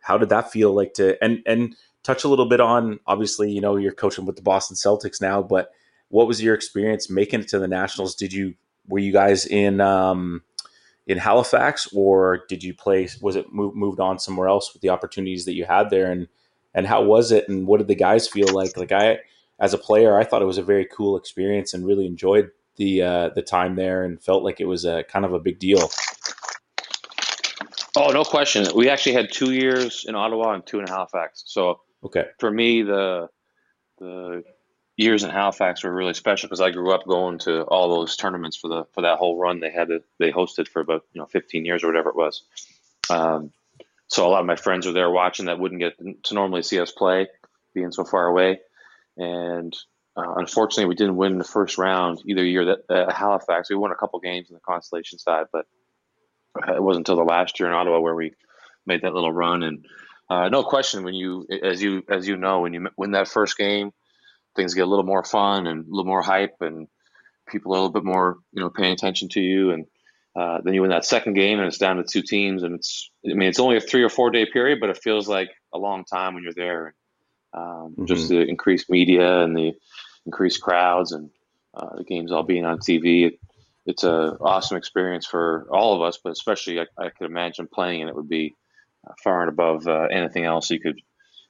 how did that feel like to and and touch a little bit on? Obviously, you know, you're coaching with the Boston Celtics now, but what was your experience making it to the Nationals? Did you were you guys in um, in Halifax, or did you play? Was it move, moved on somewhere else with the opportunities that you had there? And and how was it? And what did the guys feel like? Like I, as a player, I thought it was a very cool experience and really enjoyed the uh, the time there and felt like it was a kind of a big deal. Oh, no question. We actually had two years in Ottawa and two in Halifax. So okay, for me, the the years in Halifax were really special because I grew up going to all those tournaments for the for that whole run they had to, they hosted for about you know 15 years or whatever it was. Um, so a lot of my friends were there watching that wouldn't get to normally see us play, being so far away. And uh, unfortunately, we didn't win the first round either year that uh, Halifax. We won a couple games in the constellation side, but it wasn't until the last year in Ottawa where we made that little run. And uh, no question, when you, as you as you know, when you win that first game, things get a little more fun and a little more hype, and people are a little bit more, you know, paying attention to you. And uh, then you win that second game, and it's down to two teams, and it's, I mean, it's only a three or four day period, but it feels like a long time when you're there. Um, mm-hmm. Just the increased media and the increased crowds, and uh, the games all being on TV. It, it's a awesome experience for all of us, but especially I, I could imagine playing, and it would be uh, far and above uh, anything else you could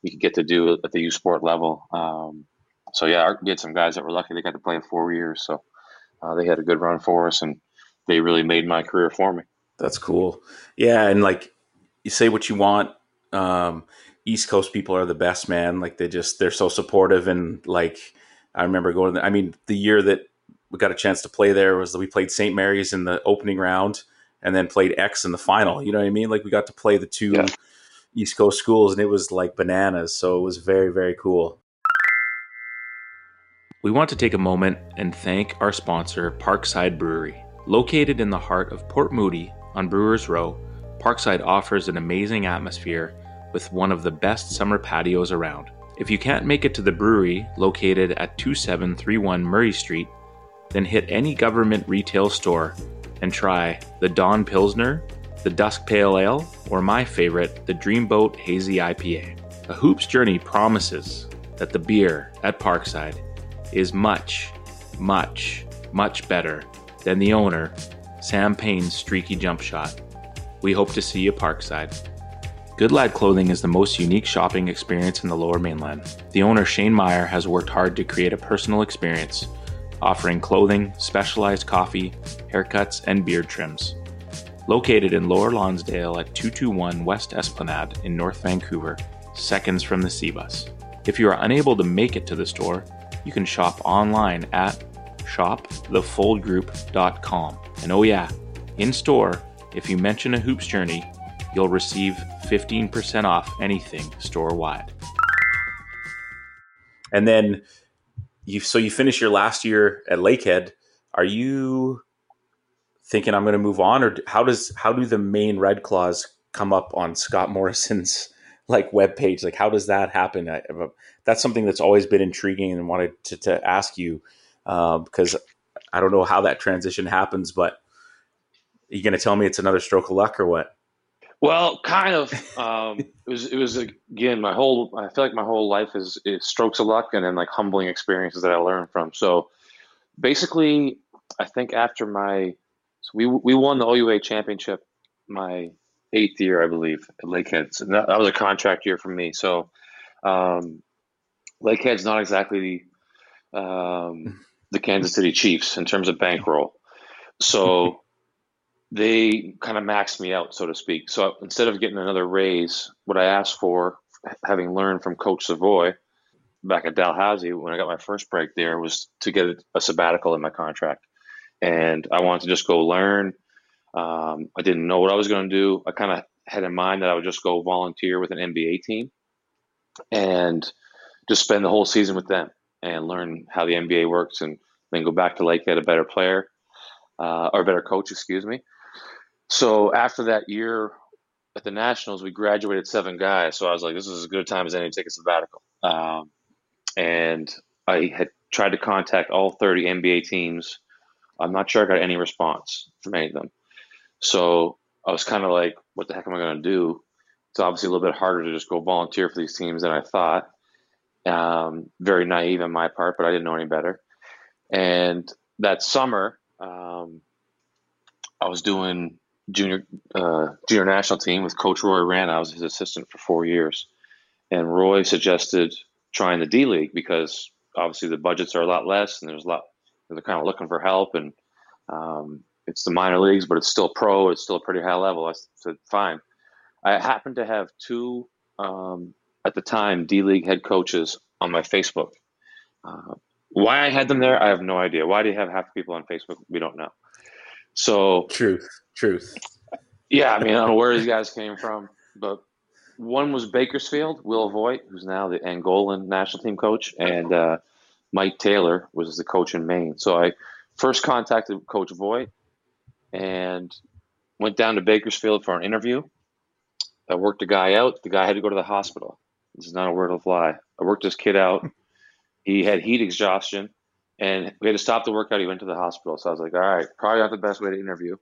you could get to do at the U Sport level. Um, so yeah, we had some guys that were lucky they got to play four years, so uh, they had a good run for us, and they really made my career for me. That's cool. Yeah, and like you say what you want. Um, East Coast people are the best, man. Like they just they're so supportive, and like I remember going. I mean, the year that we got a chance to play there was that we played St. Mary's in the opening round, and then played X in the final. You know what I mean? Like we got to play the two yeah. East Coast schools, and it was like bananas. So it was very very cool. We want to take a moment and thank our sponsor, Parkside Brewery. Located in the heart of Port Moody on Brewers Row, Parkside offers an amazing atmosphere with one of the best summer patios around. If you can't make it to the brewery located at 2731 Murray Street, then hit any government retail store and try the Dawn Pilsner, the Dusk Pale Ale, or my favorite, the Dreamboat Hazy IPA. A Hoops Journey promises that the beer at Parkside is much, much, much better than the owner, Sam Payne's streaky jump shot. We hope to see you parkside. Goodlad Clothing is the most unique shopping experience in the lower mainland. The owner, Shane Meyer, has worked hard to create a personal experience, offering clothing, specialized coffee, haircuts, and beard trims. Located in Lower Lonsdale at 221 West Esplanade in North Vancouver, seconds from the C bus. If you are unable to make it to the store, you can shop online at shopthefullgroup.com. And oh, yeah, in store, if you mention a Hoops Journey, you'll receive 15% off anything store wide. And then you so you finish your last year at Lakehead. Are you thinking I'm going to move on, or how does how do the Maine Red Claws come up on Scott Morrison's like web page? Like how does that happen? I, that's something that's always been intriguing and wanted to, to ask you uh, because I don't know how that transition happens, but are you going to tell me it's another stroke of luck or what? Well, kind of. Um, it was. It was again. My whole. I feel like my whole life is, is strokes of luck and then like humbling experiences that I learned from. So, basically, I think after my, so we we won the OUA championship my eighth year, I believe, at Lakehead. So that, that was a contract year for me. So, um, Lakehead's not exactly um, the Kansas City Chiefs in terms of bankroll. So (laughs) they kind of maxed me out, so to speak. So instead of getting another raise, what I asked for, having learned from Coach Savoy back at Dalhousie when I got my first break there, was to get a sabbatical in my contract. And I wanted to just go learn. Um, I didn't know what I was going to do. I kind of had in mind that I would just go volunteer with an NBA team and just spend the whole season with them and learn how the NBA works, and then go back to Lakehead a better player uh, or a better coach, excuse me. So after that year at the Nationals, we graduated seven guys. So I was like, this is as good a time as any to take a sabbatical. Um, and I had tried to contact all 30 NBA teams. I'm not sure I got any response from any of them. So I was kind of like, what the heck am I going to do? It's obviously a little bit harder to just go volunteer for these teams than I thought. Um, very naive on my part, but I didn't know any better. And that summer, um, I was doing junior uh, junior national team with Coach Roy Rana. I was his assistant for four years, and Roy suggested trying the D League because obviously the budgets are a lot less, and there's a lot. They're kind of looking for help, and um, it's the minor leagues, but it's still pro. It's still a pretty high level. I said fine. I happened to have two um, at the time D League head coaches on my Facebook. Uh, why I had them there, I have no idea. Why do you have half the people on Facebook? We don't know. So truth, truth. Yeah, I mean, I don't know where these guys came from, but one was Bakersfield, Will Voigt, who's now the Angolan national team coach, and uh, Mike Taylor was the coach in Maine. So I first contacted Coach Voigt and went down to Bakersfield for an interview. I worked the guy out. The guy had to go to the hospital. This is not a word of lie. I worked this kid out. (laughs) He had heat exhaustion, and we had to stop the workout. He went to the hospital. So I was like, all right, probably not the best way to interview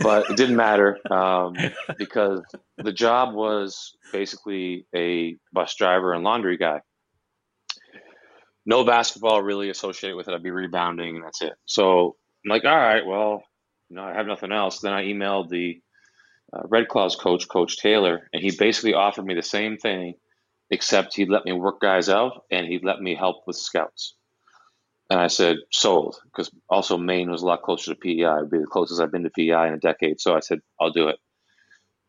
but it didn't matter um, (laughs) because the job was basically a bus driver and laundry guy. No basketball really associated with it. I'd be rebounding and that's it. So I'm like, all right, well, you know, I have nothing else. Then I emailed the uh, Red Claws coach, Coach Taylor, and he basically offered me the same thing, except he'd let me work guys out and he'd let me help with scouts. And I said, sold, because also Maine was a lot closer to PEI. It'd be the closest I've been to PEI in a decade. So I said, I'll do it.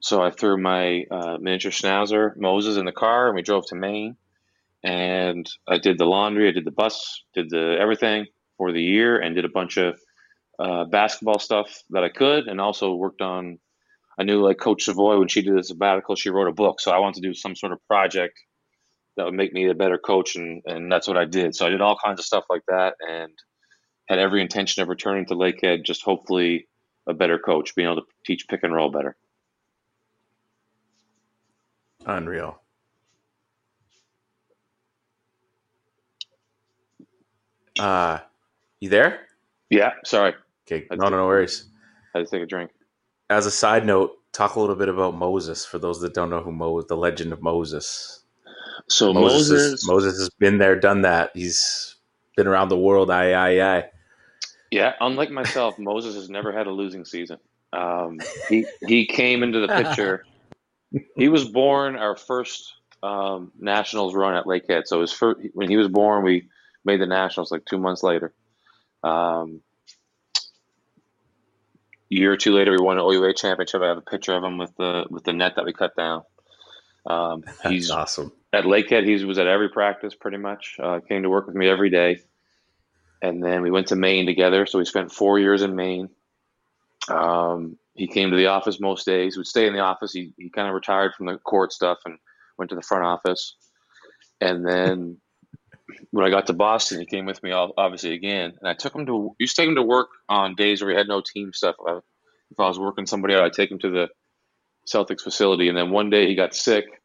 So I threw my uh, miniature schnauzer, Moses, in the car, and we drove to Maine. And I did the laundry, I did the bus, did the everything for the year, and did a bunch of uh, basketball stuff that I could, and also worked on. I knew like Coach Savoy when she did a sabbatical, she wrote a book, so I wanted to do some sort of project that would make me a better coach and and that's what I did. So I did all kinds of stuff like that and had every intention of returning to Lakehead just hopefully a better coach, being able to teach pick and roll better. Unreal. Uh you there? Yeah, sorry. Okay, no, no, no worries. I had to take a drink. As a side note, talk a little bit about Moses for those that don't know who Mo, the legend of Moses. So Moses, Moses, is, Moses has been there, done that. He's been around the world. Aye, aye, aye. yeah, unlike myself, Moses has never had a losing season. Um, he he came into the (laughs) picture. he was born our first um, nationals run at Lakehead. So his first, when he was born, we made the nationals like two months later. Um, year or two later, we won an OUA championship. I have a picture of him with the with the net that we cut down. Um, That's he's awesome. At Lakehead. He was at every practice pretty much. Uh, came to work with me every day, and then we went to Maine together. So we spent four years in Maine. Um, he came to the office most days. Would stay in the office. He he kind of retired from the court stuff and went to the front office. And then when I got to Boston, he came with me obviously again, and I took him to used to take him to work on days where he had no team stuff. I, if I was working somebody out, I'd take him to the Celtics facility, and then one day he got sick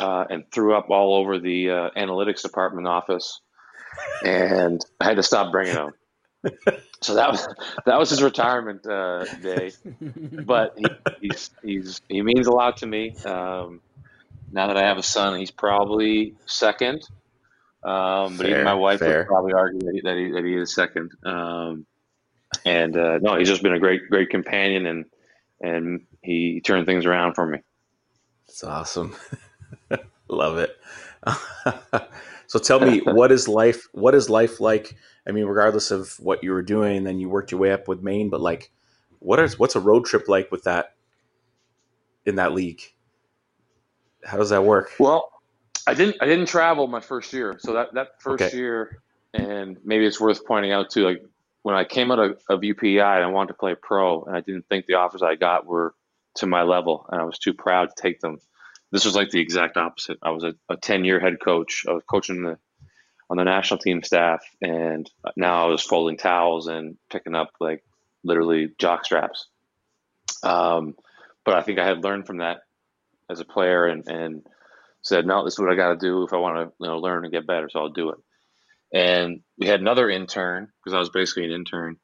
uh, and threw up all over the uh, analytics department office, and I had to stop bringing him. so that was that was his retirement uh, day, but he, he's, he's he means a lot to me. Um, now that I have a son, he's probably second. Um, but Fair, even my wife fair. would probably argue that he, that he, that he is second. Um, and uh, no, he's just been a great great companion, and and he turned things around for me. It's awesome. (laughs) Love it. (laughs) so tell me, (laughs) what is life? What is life like? I mean, regardless of what you were doing, then you worked your way up with Maine, but like, what is what's a road trip like with that in that league? How does that work? Well, I didn't I didn't travel my first year, so that that first Okay. year, and maybe it's worth pointing out too. Like when I came out of, of UPEI, I wanted to play pro, and I didn't think the offers I got were to my level, and I was too proud to take them. This was like the exact opposite. I was a, a ten year head coach. I was coaching the on the national team staff, and now I was folding towels and picking up like literally jock straps. Um, but I think I had learned from that as a player, and and said, no, this is what I got to do if I want to you know learn and get better. So I'll do it. And we had another intern because I was basically an intern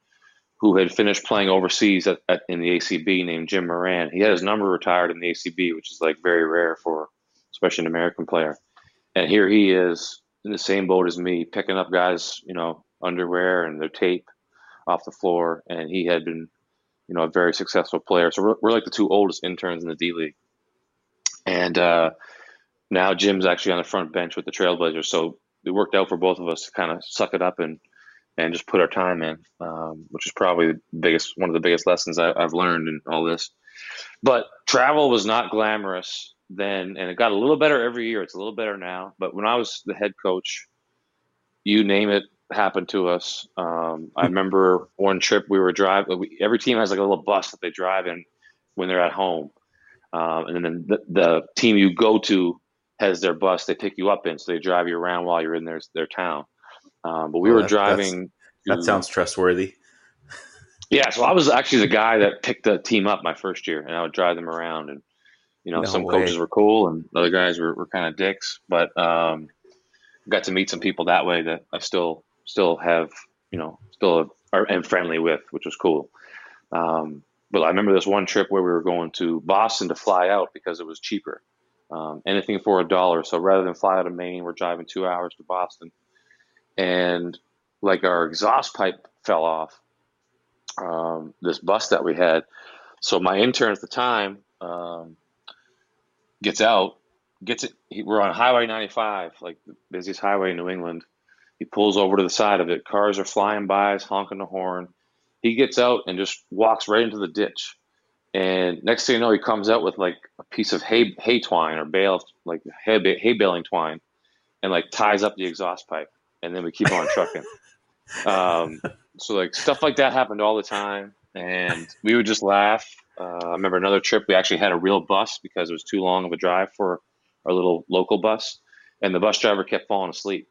who had finished playing overseas at, at, in the ACB named Jim Moran. He had his number retired in the ACB, which is like very rare for especially an American player. And here he is in the same boat as me, picking up guys, you know, underwear and their tape off the floor. And he had been, you know, a very successful player. So we're, we're like the two oldest interns in the D League. And uh, now Jim's actually on the front bench with the Trailblazers. So it worked out for both of us to kind of suck it up and and just put our time in, um, which is probably the biggest one of the biggest lessons I, have learned in all this. But travel was not glamorous then, and it got a little better every year. It's a little better now. But when I was the head coach, you name it happened to us. Um, I remember one trip we were driving. Every team has like a little bus that they drive in when they're at home, um, and then the, the team you go to has their bus they pick you up in, so they drive you around while you're in their their town. Um, but we well, were driving. To, that sounds trustworthy. Yeah, so I was actually the guy that picked the team up my first year, and I would drive them around. And you know, no some way. coaches were cool, and other guys were, were kind of dicks. But um, got to meet some people that way that I still still have, you know, still are am friendly with, which was cool. Um, but I remember this one trip where we were going to Boston to fly out because it was cheaper. Um, anything for a dollar. So rather than fly out of Maine, we're driving two hours to Boston and like our exhaust pipe fell off um, this bus that we had. So my intern at the time um, gets out, gets it. He, we're on Highway 95, like the busiest highway in New England. He pulls over to the side of it. Cars are flying by, he's honking the horn. He gets out and just walks right into the ditch. And next thing you know, he comes out with like a piece of hay hay twine or bale, like hay, hay baling twine, and like ties up the exhaust pipe and then we keep on trucking. (laughs) um, so like stuff like that happened all the time, and we would just laugh. Uh, I remember another trip we actually had a real bus because it was too long of a drive for our little local bus, and the bus driver kept falling asleep.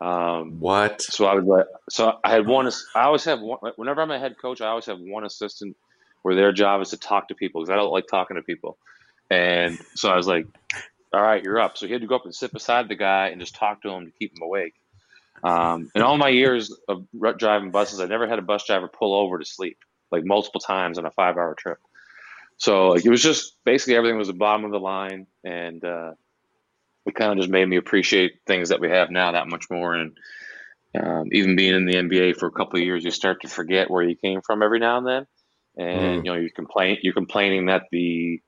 Um, what? So I was like, so I had one. I always have one. Whenever I'm a head coach, I always have one assistant where their job is to talk to people because I don't like talking to people. And so I was like, all right, you're up. So he had to go up and sit beside the guy and just talk to him to keep him awake. Um, in all my years of driving buses, I never had a bus driver pull over to sleep like multiple times on a five hour trip. So like, it was just basically everything was the bottom of the line, and uh, it kind of just made me appreciate things that we have now that much more. And um, even being in the NBA for a couple of years, you start to forget where you came from every now and then, and mm. you know you complain you're complaining that the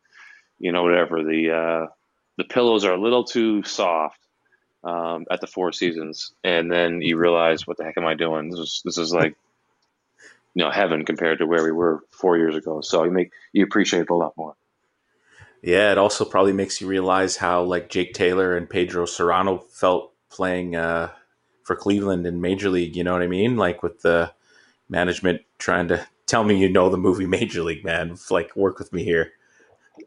you know whatever the uh, the pillows are a little too soft um, at the Four Seasons, and then you realize, what the heck am I doing? This is this is like, you know, heaven compared to where we were four years ago. So you make you appreciate it a lot more. Yeah, it also probably makes you realize how like Jake Taylor and Pedro Cerrano felt playing uh, for Cleveland in Major League. You know what I mean? Like with the management trying to tell me you know the movie Major League, man. Like work with me here.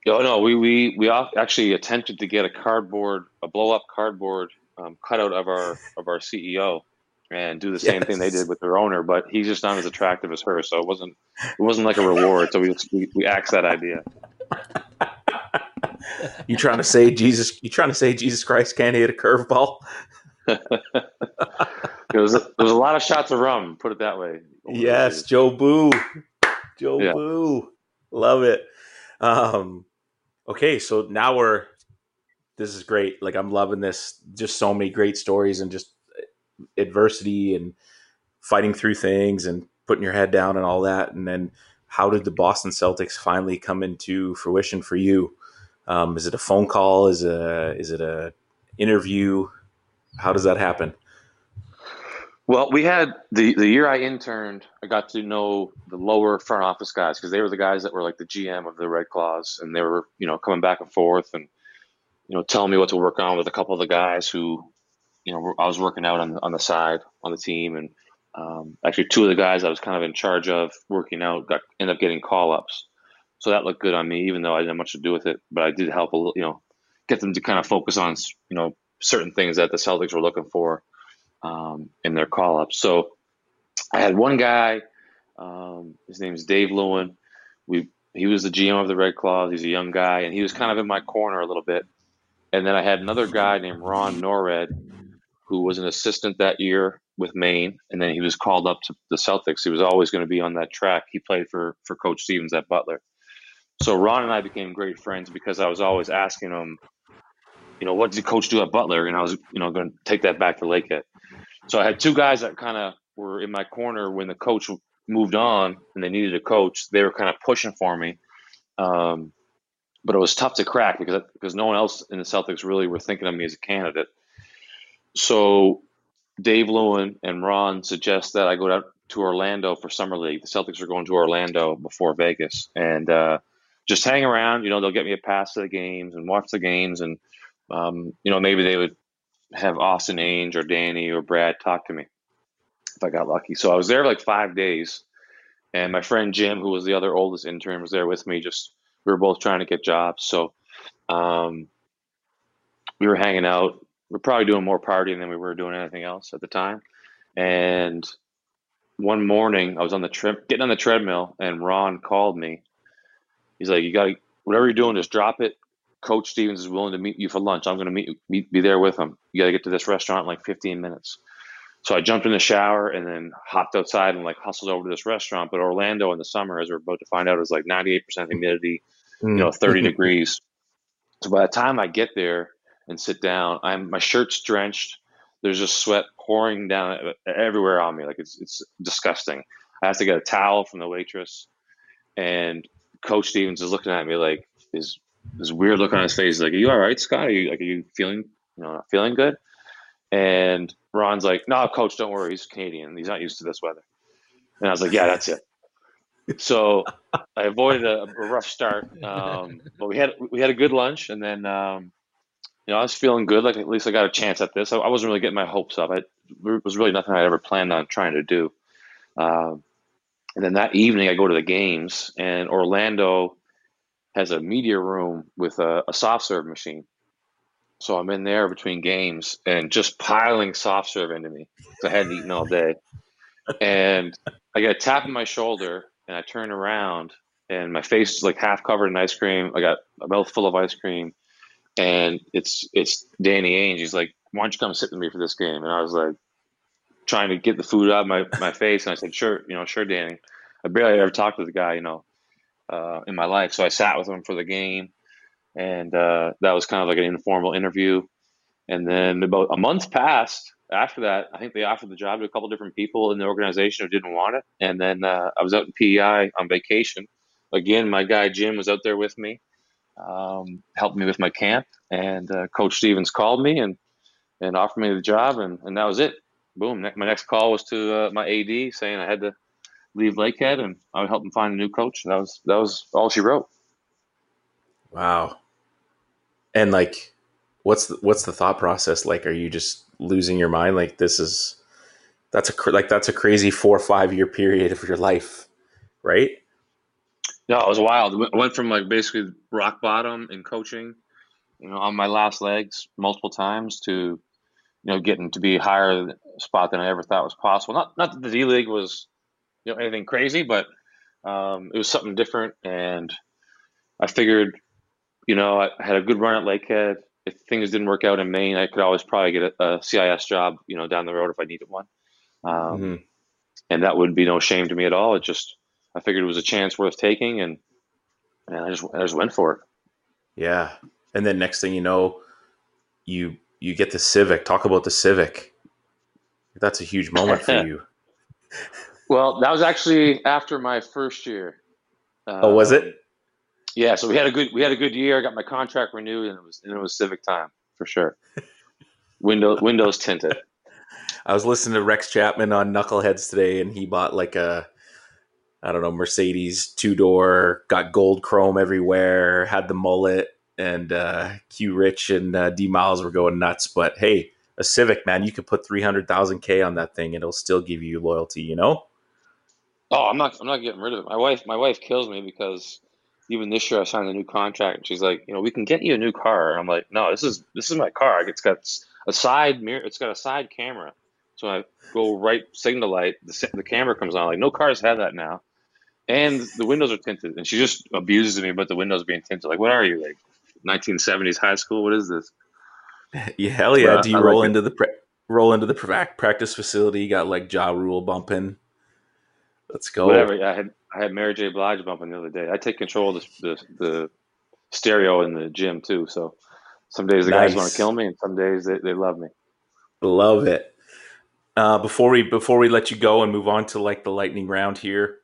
Oh no, we we we actually attempted to get a cardboard, a blow up cardboard um, cutout of our of our CEO and do the same yes. thing they did with their owner, but he's just not as attractive as her, so it wasn't it wasn't like a reward. So we we, we axed that idea. you trying to say Jesus? You trying to say Jesus Christ can't hit a curveball? (laughs) there was a, there was a lot of shots of rum. Put it that way. Yes, Jobu, Joe yeah. Boo, love it. Um, okay, so now we're this is great. Like I'm loving this. Just so many great stories and just adversity and fighting through things and putting your head down and all that. And then how did the Boston Celtics finally come into fruition for you? Um, is it a phone call? Is a is it a interview? How does that happen? Well, we had the the year I interned, I got to know the lower front office guys because they were the guys that were like the GM of the Red Claws, and they were you know coming back and forth and you know, telling me what to work on with a couple of the guys who, you know, I was working out on on the side on the team, and um, actually two of the guys I was kind of in charge of working out got ended up getting call ups, so that looked good on me, even though I didn't have much to do with it. But I did help a little, you know, get them to kind of focus on you know certain things that the Celtics were looking for um, in their call ups. So I had one guy, um, his name is Dave Lewin. We he was the GM of the Red Claws. He's a young guy, and he was kind of in my corner a little bit. And then I had another guy named Ron Nored, who was an assistant that year with Maine, and then he was called up to the Celtics. He was always going to be on that track. He played for for Coach Stevens at Butler. So Ron and I became great friends because I was always asking him, you know, what did the Coach do at Butler? And I was, you know, going to take that back to Lakehead. So I had two guys that kind of were in my corner when the coach moved on and they needed a coach. They were kind of pushing for me. Um, but it was tough to crack because because no one else in the Celtics really were thinking of me as a candidate. So Dave Lewin and Ron suggest that I go out to Orlando for summer league. The Celtics are going to Orlando before Vegas, and uh, just hang around. You know, they'll get me a pass to the games and watch the games, and um, you know maybe they would have Austin Ainge or Danny or Brad talk to me if I got lucky. So I was there like five days, and my friend Jim, who was the other oldest intern, was there with me. Just we were both trying to get jobs, so um, we were hanging out. We are probably doing more partying than we were doing anything else at the time. And one morning, I was on the trip, getting on the treadmill, and Ron called me. He's like, "You got to whatever you're doing, just drop it. Coach Stevens is willing to meet you for lunch. I'm going to meet, meet be there with him. You got to get to this restaurant in like 15 minutes." So I jumped in the shower and then hopped outside and like hustled over to this restaurant. But Orlando in the summer, as we're about to find out, is like 98% humidity, mm. you know, 30 (laughs) degrees. So by the time I get there and sit down, I'm my shirt's drenched. There's just sweat pouring down everywhere on me. Like it's it's disgusting. I have to get a towel from the waitress, and Coach Stevens is looking at me like is this weird look on his face. He's like, "Are you all right, Scott? Are you like are you feeling you know feeling good?" And Ron's like, "No, coach, don't worry. He's Canadian. He's not used to this weather." And I was like, "Yeah, that's it." So I avoided a, a rough start, um, but we had we had a good lunch, and then um, you know I was feeling good. Like at least I got a chance at this. I, I wasn't really getting my hopes up. It was really nothing I ever planned on trying to do. Um, and then that evening, I go to the games, and Orlando has a media room with a, a soft serve machine. So I'm in there between games and just piling soft serve into me. because I hadn't eaten all day. And I get a tap on my shoulder and I turn around and my face is like half covered in ice cream. I got a mouth full of ice cream. And it's it's Danny Ainge. He's like, Why don't you come sit with me for this game? And I was like trying to get the food out of my, my face and I said, Sure, you know, sure, Danny. I barely ever talked to the guy, you know, uh, in my life. So I sat with him for the game and uh, that was kind of like an informal interview. And then about a month passed after that. I think they offered the job to a couple different people in the organization who didn't want it. And then uh, I was out in PEI on vacation. Again, my guy Jim was out there with me, um, helped me with my camp. And uh, Coach Stevens called me and and offered me the job, and, and that was it. Boom. My next call was to uh, my AD saying I had to leave Lakehead and I would help him find a new coach. That was that was all she wrote. Wow. And like, what's the, what's the thought process like? Are you just losing your mind? Like this is that's a like that's a crazy four or five year period of your life, right? No, it was wild. I went from like basically rock bottom in coaching, you know, on my last legs multiple times to, you know, getting to be higher spot than I ever thought was possible. Not not that the D League was, you know, anything crazy, but um, it was something different, and I figured you know, I had a good run at Lakehead. If things didn't work out in Maine, I could always probably get a, a CIS job, you know, down the road if I needed one. Um, mm-hmm. And that would be no shame to me at all. It just, I figured it was a chance worth taking, and and I just I just went for it. Yeah, and then next thing you know, you you get the Civic. Talk about the Civic. That's a huge moment for (laughs) you. well, that was actually after my first year. oh, was it? Yeah, so we had a good we had a good year. I got my contract renewed, and it was and it was Civic time for sure. (laughs) Windows Windows tinted. I was listening to Rex Chapman on Knuckleheads today, and he bought like a I don't know Mercedes two door, got gold chrome everywhere, had the mullet, and uh, Q Rich and uh, D Miles were going nuts. But hey, a Civic man, you could put three hundred thousand k on that thing, and it'll still give you loyalty. You know. Oh, I'm not. I'm not getting rid of it. My wife. My wife kills me because even this year I signed a new contract and she's like, you know, we can get you a new car. I'm like, no, this is this is my car. It's got a side mirror. It's got a side camera. So I go right signal light. The, the camera comes on. Like no cars have that now, and the windows are tinted. And she just abuses me about the windows being tinted. Like, what are you like, 1970s high school? What is this? (laughs) Yeah, hell yeah. Do you I roll like into the pre- roll into the practice facility. You got like Ja Rule bumping. Let's go. Whatever. I had I had Mary J. Blige bumping the other day. I take control of the the, the stereo in the gym too. So some days the nice. guys want to kill me, and some days they, they love me. Love it. Uh, before we before we let you go and move on to like the lightning round here,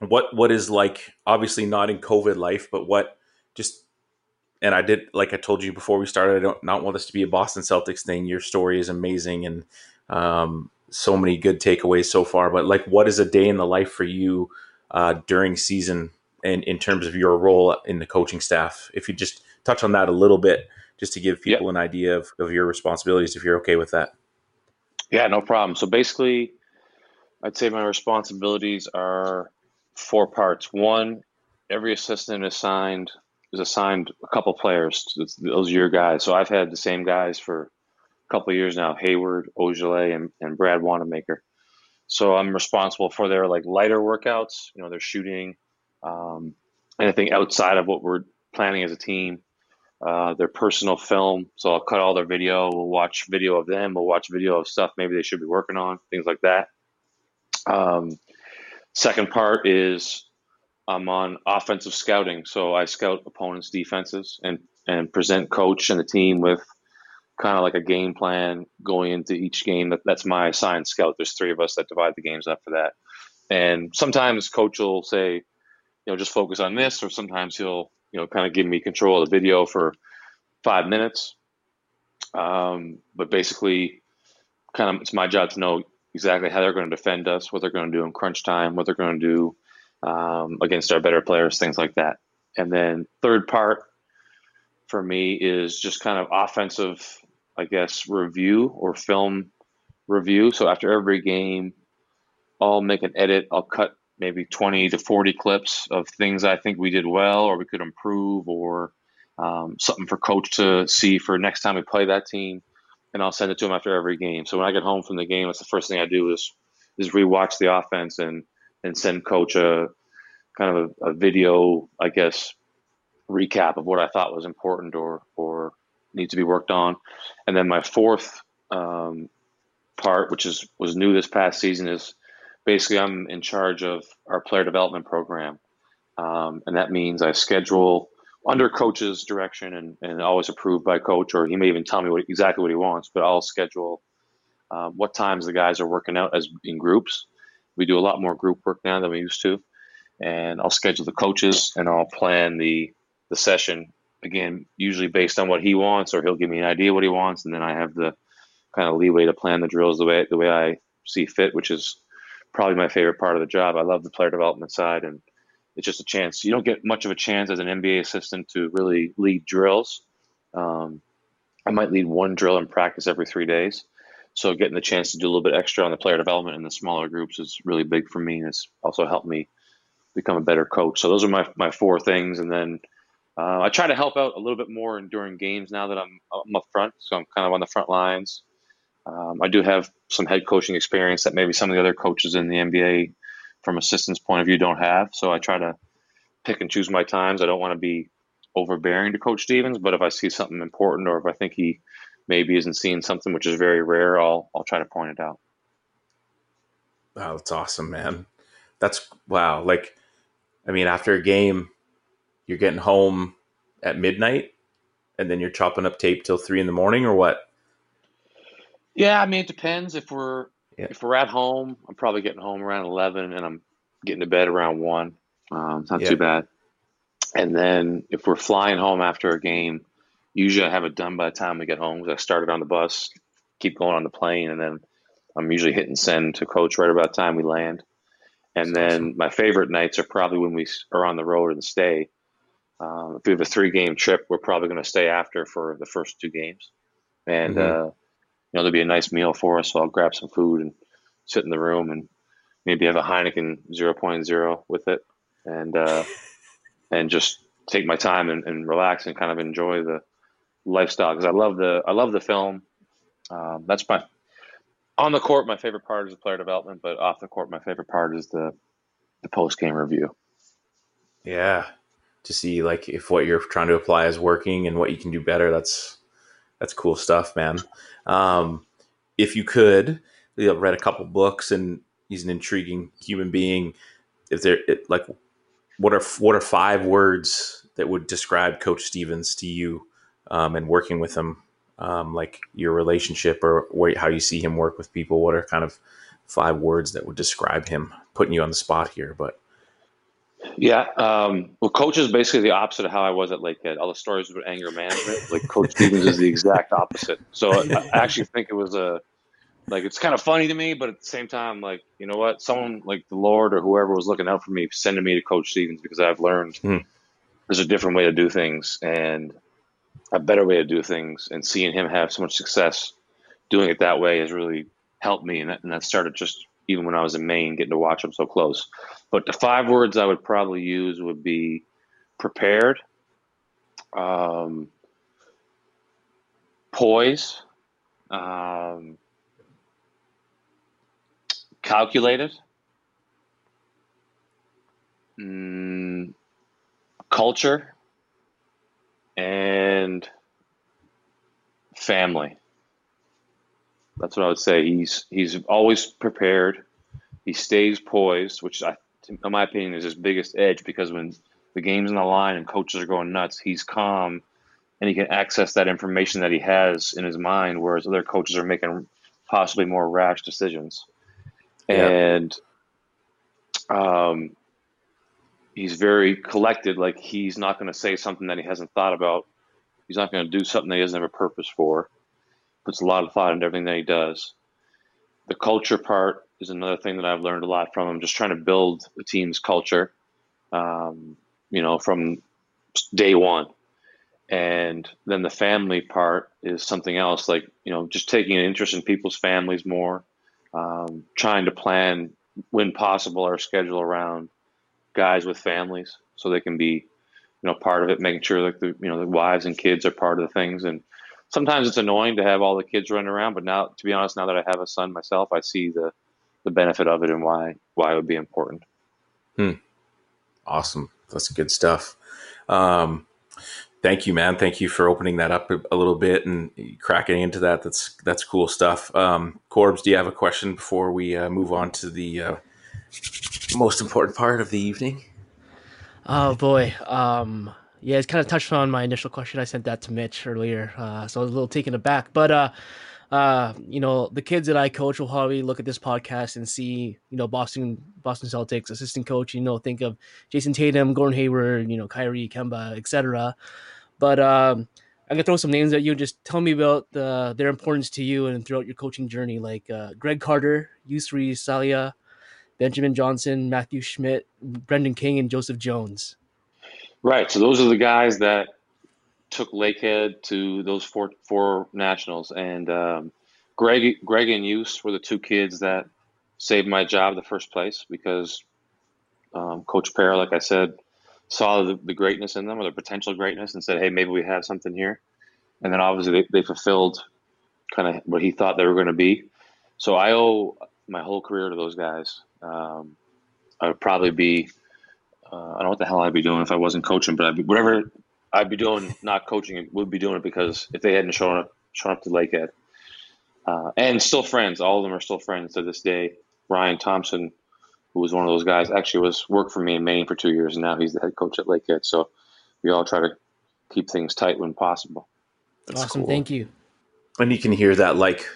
what what is like obviously not in COVID life, but what just and I did like I told you before we started, I don't not want this to be a Boston Celtics thing. Your story is amazing and um, so many good takeaways so far. But like, what is a day in the life for you uh, during season and in terms of your role in the coaching staff? If you just touch on that a little bit, just to give people an idea of, of your responsibilities, if you're okay with that. Yeah, no problem. So basically, I'd say my responsibilities are four parts. One, every assistant assigned is assigned a couple players. Those are your guys. So I've had the same guys for couple years now: Hayward, Ojeleye, and, and Brad Wanamaker. So I'm responsible for their like lighter workouts. You know, their shooting, um, anything outside of what we're planning as a team. Uh, their personal film. So I'll cut all their video. We'll watch video of them. We'll watch video of stuff maybe they should be working on, things like that. Um, second part is I'm on offensive scouting. So I scout opponents' defenses and, and present coach and the team with kind of like a game plan going into each game. That, that's my assigned scout. There's three of us that divide the games up for that. And sometimes coach will say, you know, just focus on this, or sometimes he'll, you know, kind of give me control of the video for five minutes. Um, but basically, kind of, it's my job to know exactly how they're going to defend us, what they're going to do in crunch time, what they're going to do um, against our better players, things like that. And then third part for me is just kind of offensive, I guess, review or film review. So after every game, I'll make an edit. I'll cut maybe 20 to 40 clips of things I think we did well or we could improve or um, something for coach to see for next time we play that team. And I'll send it to him after every game. So when I get home from the game, that's the first thing I do is is rewatch the offense and and send coach a kind of a, a video, I guess, recap of what I thought was important or or needs to be worked on. And then my fourth um, part, which is was new this past season, is basically I'm in charge of our player development program, um, and that means I schedule under coach's direction and, and always approved by coach, or he may even tell me what exactly what he wants. But I'll schedule uh, what times the guys are working out as in groups, we do a lot more group work now than we used to, and I'll schedule the coaches and I'll plan the the session again, usually based on what he wants, or he'll give me an idea what he wants, and then I have the kind of leeway to plan the drills the way the way I see fit, which is probably my favorite part of the job. I love the player development side, and it's just a chance. You don't get much of a chance as an NBA assistant to really lead drills. Um, I might lead one drill in practice every three days, so getting the chance to do a little bit extra on the player development in the smaller groups is really big for me. and It's also helped me become a better coach. So those are my, my four things. And then uh, I try to help out a little bit more during games now that I'm, I'm up front. So I'm kind of on the front lines. Um, I do have some head coaching experience that maybe some of the other coaches in the NBA from assistants point of view don't have. So I try to pick and choose my times. I don't want to be overbearing to Coach Stevens, but if I see something important or if I think he maybe isn't seeing something which is very rare, I'll I'll try to point it out. Wow, that's awesome, man. That's wow. Like, I mean, after a game, you're getting home at midnight, and then you're chopping up tape till three in the morning, or what? Yeah, I mean, it depends. If we're yeah. if we're at home, I'm probably getting home around eleven, and I'm getting to bed around one. Um, it's not yeah. too bad. And then if we're flying home after a game, usually I have it done by the time we get home because I started on the bus, keep going on the plane, and then I'm usually hitting send to coach right about the time we land. And That's then awesome. my favorite nights are probably when we are on the road and stay. Um, if we have a three game trip, we're probably going to stay after for the first two games. And, mm-hmm. uh, you know, there'll be a nice meal for us. So I'll grab some food and sit in the room and maybe have a Heineken 0.0 with it and, uh, (laughs) and just take my time and, and relax and kind of enjoy the, lifestyle because I love the I love the film. Um, that's my on the court. My favorite part is the player development, but off the court, my favorite part is the the post game review. Yeah, to see like if what you're trying to apply is working and what you can do better. That's that's cool stuff, man. Um, if you could, you know, read a couple books and he's an intriguing human being. If there, it, like, what are what are five words that would describe Coach Stevens to you, um, and working with him, um, like your relationship or how you see him work with people? What are kind of five words that would describe him? Putting you on the spot here, but yeah, um, well, coach is basically the opposite of how I was at Lakehead. All the stories about anger management, like Coach Stevens is the exact opposite. So I, I actually think it was a like it's kind of funny to me, but at the same time, like you know what, someone like the Lord or whoever was looking out for me, sending me to Coach Stevens because I've learned hmm. there's a different way to do things and a better way to do things, and seeing him have so much success doing it that way has really helped me, and that, and that started just even when I was in Maine, getting to watch them so close. But the five words I would probably use would be prepared, um, poise. Um, calculated, mm, culture, and family. That's what I would say. He's he's always prepared. He stays poised, which I, in my opinion, is his biggest edge because when the game's on the line and coaches are going nuts, he's calm and he can access that information that he has in his mind, whereas other coaches are making possibly more rash decisions and um, he's very collected. Like he's not going to say something that he hasn't thought about. He's not going to do something that he doesn't have a purpose for. Puts a lot of thought into everything that he does. The culture part is another thing that I've learned a lot from him. Just trying to build a team's culture, um, you know, from day one. And then the family part is something else, like you know, just taking an interest in people's families more, um, trying to plan when possible our schedule around guys with families so they can be you know part of it making sure like the you know the wives and kids are part of the things and sometimes it's annoying to have all the kids running around but now to be honest now that i have a son myself i see the the benefit of it and why why it would be important hmm. awesome that's good stuff um, Thank you, man. Thank you for opening that up a little bit and cracking into that. That's that's cool stuff. Um, Corbs, do you have a question before we uh, move on to the uh, most important part of the evening? Oh boy, um, yeah, it's kind of touched on my initial question. I sent that to Mitch earlier, uh, so I was a little taken aback. But uh, uh, you know, the kids that I coach will probably look at this podcast and see, you know, Boston Boston Celtics assistant coach. You know, think of Jayson Tatum, Gordon Hayward, you know, Kyrie, Kemba, etc. But um, I'm gonna throw some names at you. Just tell me about the, their importance to you and throughout your coaching journey. Like uh, Greg Carter, Yusri Salia, Benjamin Johnson, Matthew Schmidt, Brendan King, and Joseph Jones. Right. So those are the guys that took Lakehead to those four four nationals, and um, Greg Greg and Use were the two kids that saved my job the first place because um, Coach Pear, like I said, saw the, the greatness in them or the potential greatness and said, hey, maybe we have something here. And then obviously they, they fulfilled kind of what he thought they were going to be. So I owe my whole career to those guys. Um, I would probably be, uh, I don't know what the hell I'd be doing if I wasn't coaching, but I'd be, whatever I'd be doing, not coaching, would be doing it because if they hadn't shown up, shown up to Lakehead. Uh, and still friends. All of them are still friends to this day. Ryan Thompson, who was one of those guys, actually was worked for me in Maine for two years, and now he's the head coach at Lakehead. So we all try to keep things tight when possible. That's awesome, cool. thank you. And you can hear that like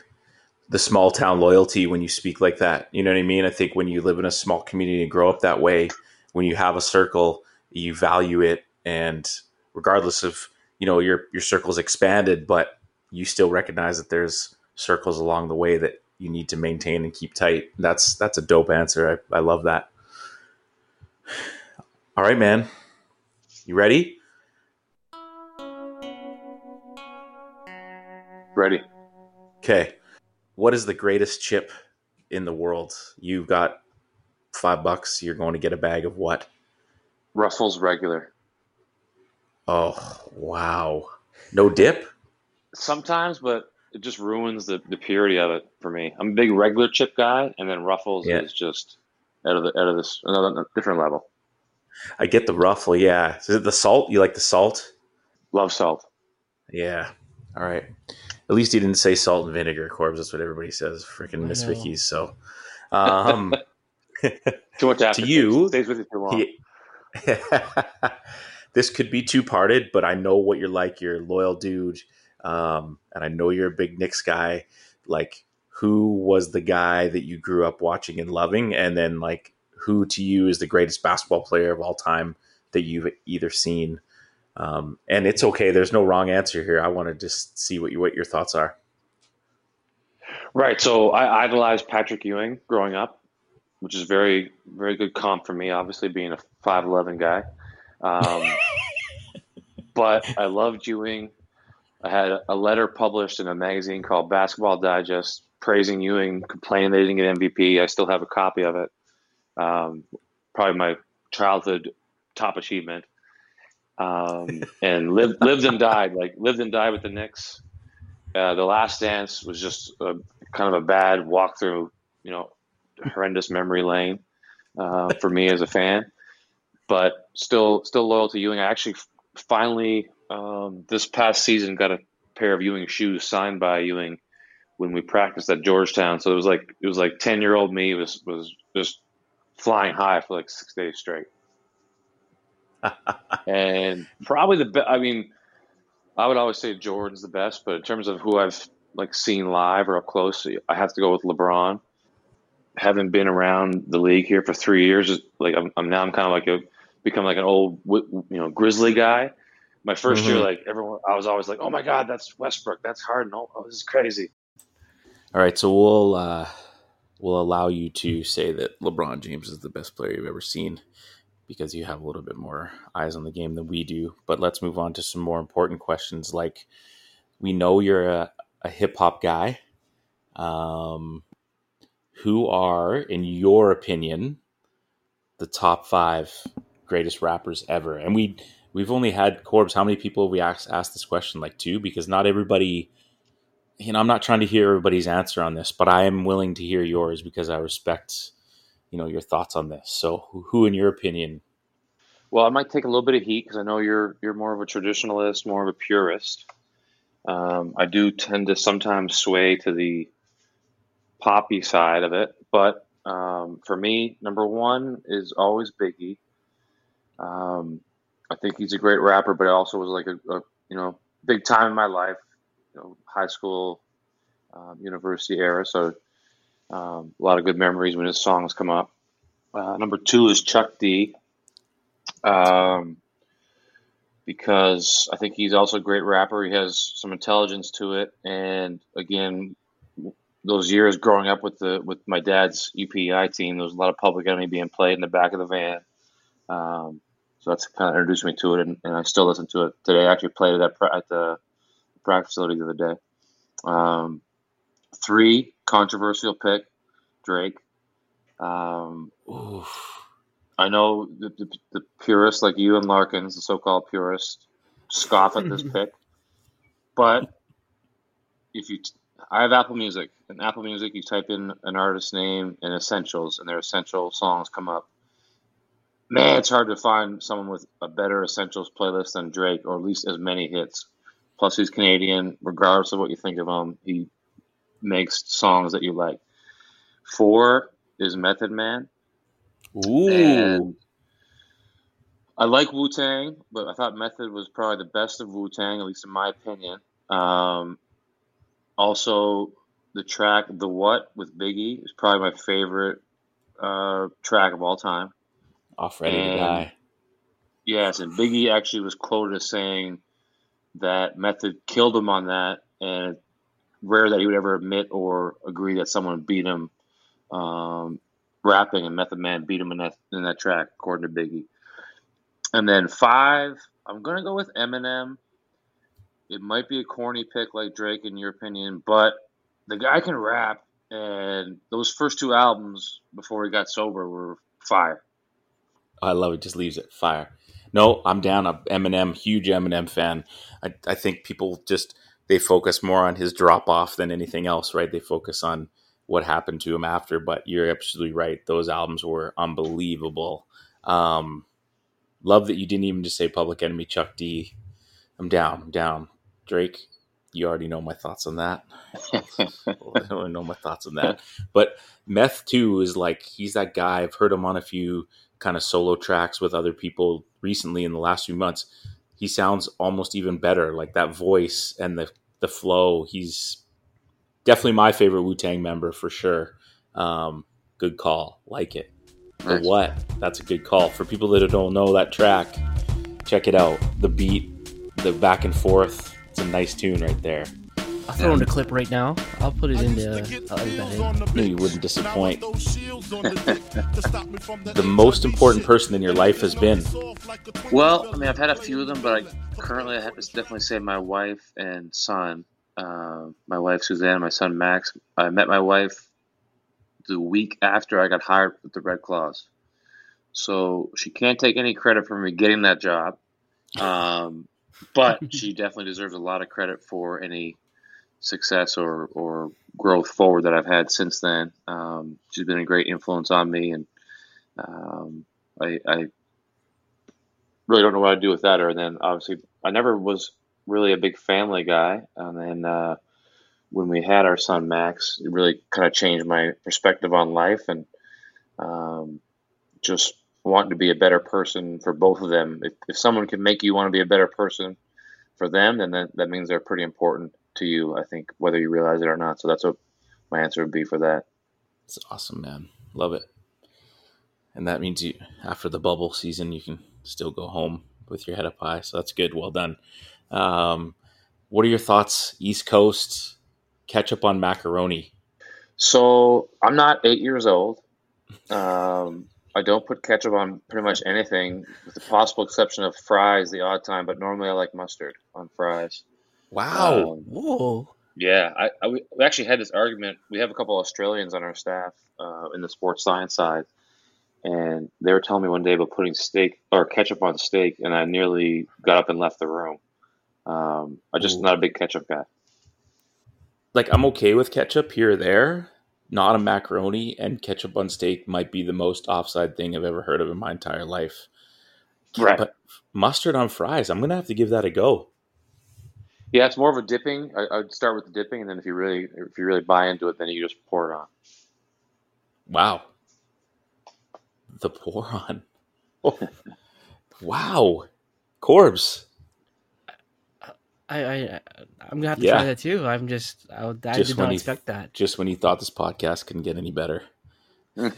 the small town loyalty when you speak like that. You know what I mean? I think when you live in a small community and grow up that way, when you have a circle, you value it, and regardless of you know your your circle's expanded, but you still recognize that there's circles along the way that you need to maintain and keep tight. That's that's a dope answer. I, I love that. All right, man. You ready? Ready. Okay. What is the greatest chip in the world? You've got five bucks. You're going to get a bag of what? Ruffles regular. Oh, wow. No dip? Sometimes, but it just ruins the, the purity of it for me. I'm a big regular chip guy, and then Ruffles yeah. is just out of the out of this another different level. I get the ruffle, yeah. Is it the salt? You like the salt? Love salt. Yeah. All right. At least he didn't say salt and vinegar, Corbs. That's what everybody says. Freaking Miss Vickie's. So, um, (laughs) (laughs) too much to you, stays with you too long. (laughs) this could be two parted, but I know what you're like. You're a loyal dude, um, and I know you're a big Knicks guy. Like, who was the guy that you grew up watching and loving, and then like, who to you is the greatest basketball player of all time that you've either seen? Um, and it's okay. There's no wrong answer here. I want to just see what you, what your thoughts are. Right. So I idolized Patrick Ewing growing up, which is very, very good comp for me, obviously being a 5'11 guy. Um, (laughs) but I loved Ewing. I had a letter published in a magazine called Basketball Digest praising Ewing, complaining they didn't get MVP. I still have a copy of it. Um, probably my childhood top achievement. Um, (laughs) and lived, lived and died, like lived and died with the Knicks. Uh, the Last Dance was just a, kind of a bad walk through, you know, horrendous memory lane uh, for me as a fan. But still, still loyal to Ewing. I actually finally um, this past season got a pair of Ewing shoes signed by Ewing when we practiced at Georgetown. So it was like it was like ten year old me was was just flying high for like six days straight. (laughs) and probably the best. I mean, I would always say Jordan's the best, but in terms of who I've like seen live or up close, I have to go with LeBron. Having been around the league here for three years, like I'm, I'm now I'm kind of like a become like an old you know Grizzly guy. My 1st mm-hmm. year, like everyone, I was always like, "Oh my God, that's Westbrook, that's Harden. Oh, oh this is crazy." All right, so we'll uh, we'll allow you to say that LeBron James is the best player you've ever seen because you have a little bit more eyes on the game than we do. But let's move on to some more important questions. Like, we know you're a, a hip hop guy. Um, who are, in your opinion, the top five greatest rappers ever? And we we've only had Corbs. How many people we asked asked this question? Like two, because not everybody. You know, I'm not trying to hear everybody's answer on this, but I am willing to hear yours because I respect, you know, your thoughts on this. So, who, in your opinion? Well, I might take a little bit of heat because I know you're you're more of a traditionalist, more of a purist. Um, I do tend to sometimes sway to the poppy side of it, but um, for me, number one is always Biggie. Um, I think he's a great rapper, but it also was like a, a you know big time in my life, you know, high school, um, university era. So um, a lot of good memories when his songs come up. Uh, number two is Chuck D. Um, because I think he's also a great rapper. He has some intelligence to it, and again, those years growing up with the with my dad's UPEI team, there was a lot of Public Enemy being played in the back of the van. Um, so that's kind of introduced me to it, and, and I still listen to it today. I actually played it at, at the practice facility the other day. Um, three controversial pick, Drake. Um, I know the, the, the, purists like you and Larkins, the so-called purists, scoff at this (laughs) pick, but if you, I have Apple Music, and Apple Music, you type in an artist's name and essentials, and their essential songs come up man, it's hard to find someone with a better essentials playlist than Drake, or at least as many hits. Plus, he's Canadian. Regardless of what you think of him, he makes songs that you like. Four is Method Man. Ooh. And I like Wu Tang, but I thought Method was probably the best of Wu Tang, at least in my opinion. Um, also, the track "The What" with Biggie is probably my favorite uh, track of all time off Ready and, to Die. Yes, and Biggie actually was quoted as saying that Method killed him on that, and rare that he would ever admit or agree that someone beat him um, rapping, and Method Man beat him in that in that track, according to Biggie. And then five, I'm gonna go with Eminem. It might be a corny pick like Drake, in your opinion, but the guy can rap, and those first two albums before he got sober were fire. I love it. Just leaves it fire. No, I'm down. I'm Eminem, huge Eminem fan. I, I think people just they focus more on his drop off than anything else, right? They focus on what happened to him after. But you're absolutely right. Those albums were unbelievable. Um, love that you didn't even just say Public Enemy, Chuck D. I'm down. I'm down. Drake, you already know my thoughts on that. (laughs) (laughs) I don't know my thoughts on that. But Meth too is like he's that guy. I've heard him on a few kind of solo tracks with other people recently in the last few months. He sounds almost even better, like that voice and the the flow. He's definitely my favorite Wu Tang member for sure. Um, good call, like it. Nice. The what? That's a good call for people that don't know that track. Check it out. The beat, the back and forth. It's a nice tune right there. I'll throw in a clip right now. I'll put it into. I'll edit that in. You wouldn't disappoint. (laughs) the most important person in your life has been. Well, I mean, I've had a few of them, but I, currently I have to definitely say my wife and son. Uh, my wife Suzanne, my son Max. I met my wife the week after I got hired with the Red Claws, so she can't take any credit for me getting that job. Um, but (laughs) she definitely deserves a lot of credit for any success or, or growth forward that I've had since then. Um, she's been a great influence on me, and um, I, I, really don't know what I'd do without her. And then obviously, I never was really a big family guy, and then uh, when we had our son Max, it really kind of changed my perspective on life and um, just wanting to be a better person for both of them. If, if someone can make you want to be a better person for them, then that, that means they're pretty important to you, I think, whether you realize it or not. So that's what my answer would be for that. It's awesome, man. Love it. And that means you, after the bubble season, you can still go home with your head up high. So that's good. Well done. Um, what are your thoughts, East Coast ketchup on macaroni? So I'm not eight years old. Um, I don't put ketchup on pretty much anything, with the possible exception of fries the odd time. But normally I like mustard on fries. Wow. Um, Whoa. Yeah, I, I, we actually had this argument. We have a couple of Australians on our staff uh, in the sports science side, and they were telling me one day about putting steak or ketchup on steak, and I nearly got up and left the room. Um, I'm just Ooh. not a big ketchup guy. Like I'm okay with ketchup here or there, not a macaroni, and ketchup on steak might be the most offside thing I've ever heard of in my entire life. Right. But mustard on fries, I'm gonna have to give that a go. Yeah, it's more of a dipping. I, would start with the dipping, and then if you really if you really buy into it, then you just pour it on. Wow. The pour on. Oh. (laughs) wow. Corbs. I, I I'm gonna have to yeah. try that too. I'm just I, I just did not expect that. Just when you thought this podcast couldn't get any better. (laughs) (laughs) and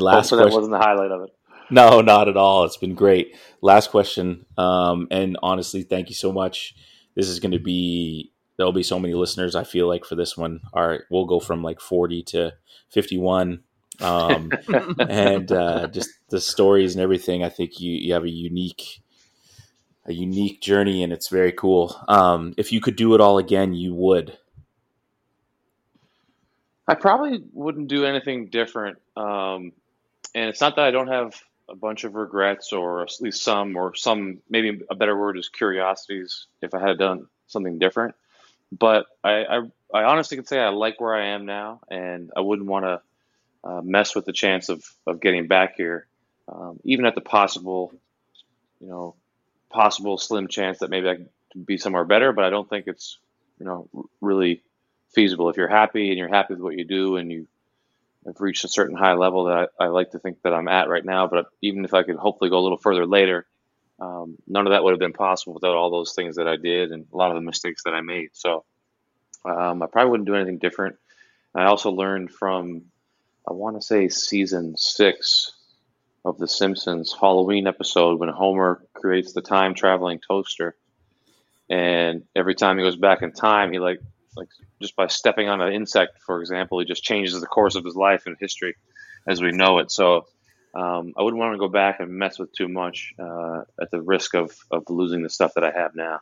last question, that wasn't the highlight of it. No, not at all. It's been great. Last question. Um, and honestly, thank you so much. This is going to be there'll be so many listeners. I feel like for this one, all right, we'll go from like forty to fifty-one, um, (laughs) and uh, just the stories and everything. I think you you have a unique a unique journey, and it's very cool. Um, if you could do it all again, you would. I probably wouldn't do anything different. Um, and it's not that I don't have a bunch of regrets, or at least some, or some maybe a better word is curiosities. If I had done something different, but I, I, I honestly can say I like where I am now, and I wouldn't want to uh, mess with the chance of of getting back here, um, even at the possible, you know, possible slim chance that maybe I could be somewhere better. But I don't think it's you know really feasible. If you're happy and you're happy with what you do, and you I've reached a certain high level that I, I, like to think that I'm at right now. But even if I could hopefully go a little further later, um, none of that would have been possible without all those things that I did and a lot of the mistakes that I made. So um, I probably wouldn't do anything different. I also learned from, I want to say season six of The Simpsons Halloween episode when Homer creates the time traveling toaster. And every time he goes back in time, he like like just by stepping on an insect, for example, he just changes the course of his life and history as we know it. So um, I wouldn't want to go back and mess with too much uh, at the risk of, of losing the stuff that I have now.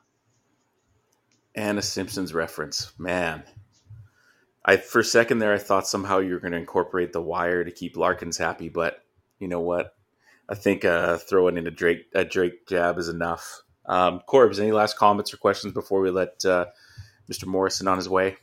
And a Simpsons reference, man. I for a second there, I thought somehow you were going to incorporate the wire to keep Larkins happy, but you know what? I think uh, throwing in a Drake a Drake jab is enough. Um, Corbs, any last comments or questions before we let uh, Mr. Morrison on his way?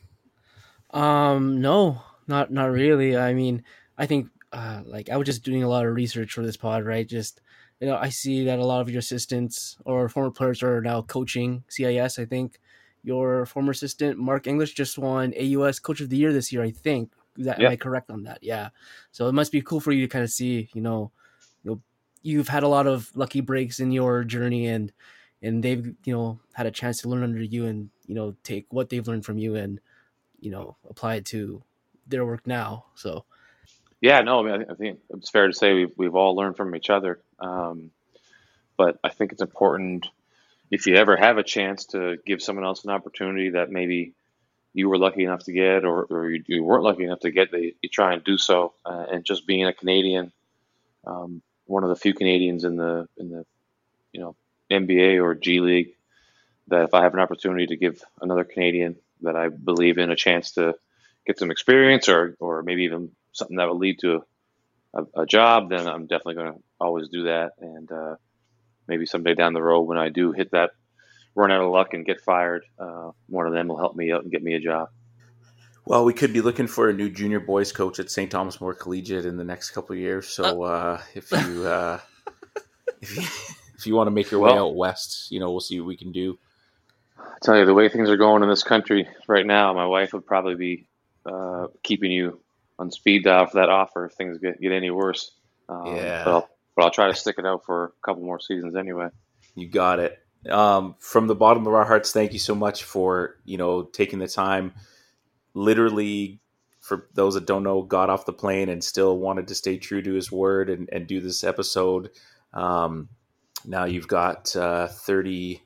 Um, no, not not really. I mean, I think uh, like I was just doing a lot of research for this pod, right? Just you know, I see that a lot of your assistants or former players are now coaching CIS. I think your former assistant Mark English just won AUS Coach of the Year this year, I think. That, Am I correct on that? Yeah. So it must be cool for you to kind of see, you know, you know, you've had a lot of lucky breaks in your journey, and and they've you know had a chance to learn under you, and you know take what they've learned from you, and you know apply it to their work now. So. Yeah, no, I mean, I think it's fair to say we've we've all learned from each other. Um, but I think it's important if you ever have a chance to give someone else an opportunity that maybe you were lucky enough to get or, or you, you weren't lucky enough to get, they, you try and do so. Uh, and just being a Canadian, um, one of the few Canadians in the in the you know NBA or G League, that if I have an opportunity to give another Canadian that I believe in a chance to get some experience or or maybe even something that will lead to a, a, job, then I'm definitely going to always do that. And uh, maybe someday down the road when I do hit that run out of luck and get fired, uh, one of them will help me out and get me a job. Well, we could be looking for a new junior boys coach at St. Thomas More Collegiate in the next couple of years. So uh, if you (laughs) uh, if you if you want to make your well, way out west, you know we'll see what we can do. I tell you, the way things are going in this country right now, my wife would probably be uh, keeping you on speed dial for that offer if things get, get any worse. Um, yeah. But I'll, but I'll try to stick it out for a couple more seasons anyway. You got it. Um, from the bottom of our hearts, thank you so much for you know taking the time. Literally, for those that don't know, got off the plane and still wanted to stay true to his word and, and do this episode. Um, now you've got uh, 30,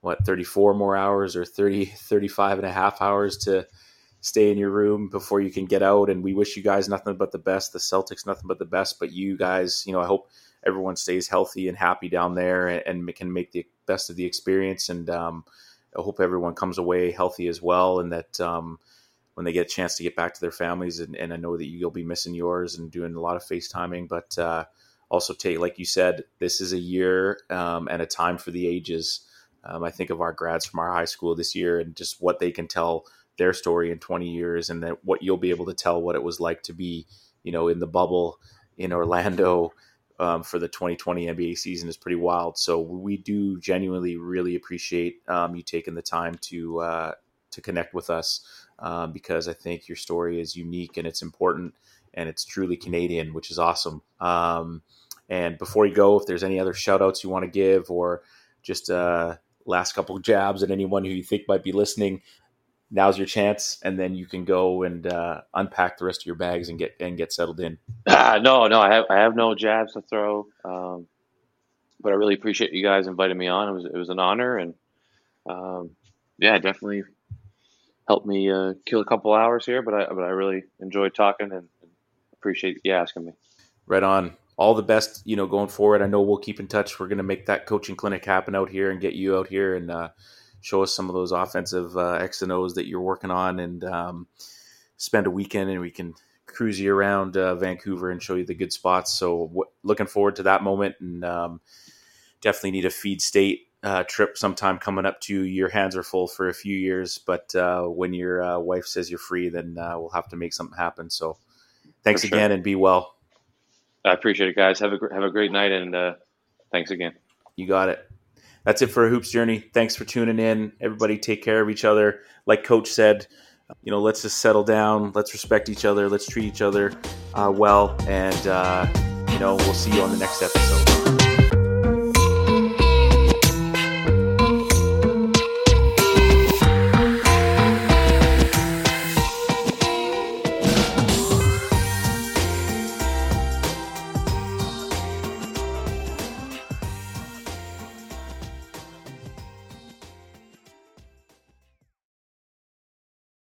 what, 34 more hours or 30, 35 and a half hours to stay in your room before you can get out. And we wish you guys nothing but the best. The Celtics, nothing but the best. But you guys, you know, I hope everyone stays healthy and happy down there and, and can make the best of the experience. And um, I hope everyone comes away healthy as well, and that um, when they get a chance to get back to their families, and, and, I know that you'll be missing yours and doing a lot of FaceTiming, but uh, also take, like you said, this is a year um, and a time for the ages. Um, I think of our grads from our high school this year and just what they can tell their story in 20 years, and that what you'll be able to tell what it was like to be, you know, in the bubble in Orlando um, for the 2020 NBA season is pretty wild. So we do genuinely really appreciate um, you taking the time to uh, to connect with us um, because I think your story is unique and it's important and it's truly Canadian, which is awesome. Um, and before you go, if there's any other shout outs you want to give or just uh, last couple jabs at anyone who you think might be listening, now's your chance, and then you can go and uh, unpack the rest of your bags and get and get settled in. Uh, (clears throat) no, no, I have I have no jabs to throw, um, but I really appreciate you guys inviting me on. It was it was an honor, and um, yeah, definitely helped me uh, kill a couple hours here. But I but I really enjoyed talking and, and appreciate you asking me. Right on. All the best, you know, going forward. I know we'll keep in touch. We're going to make that coaching clinic happen out here and get you out here and uh, show us some of those offensive uh, X and O's that you're working on, and um, spend a weekend and we can cruise you around uh, Vancouver and show you the good spots. So w- looking forward to that moment, and um, definitely need a feed state uh, trip sometime coming up to your hands are full for a few years, but uh, when your uh, wife says you're free, then uh, we'll have to make something happen. So thanks sure. again and be well. I appreciate it, guys. Have a have a great night and uh, thanks again. You got it that's it for a hoops journey. Thanks for tuning in. Everybody take care of each other. Like coach said, you know, let's just settle down. Let's respect each other. Let's treat each other uh, well. And, uh, you know, we'll see you on the next episode.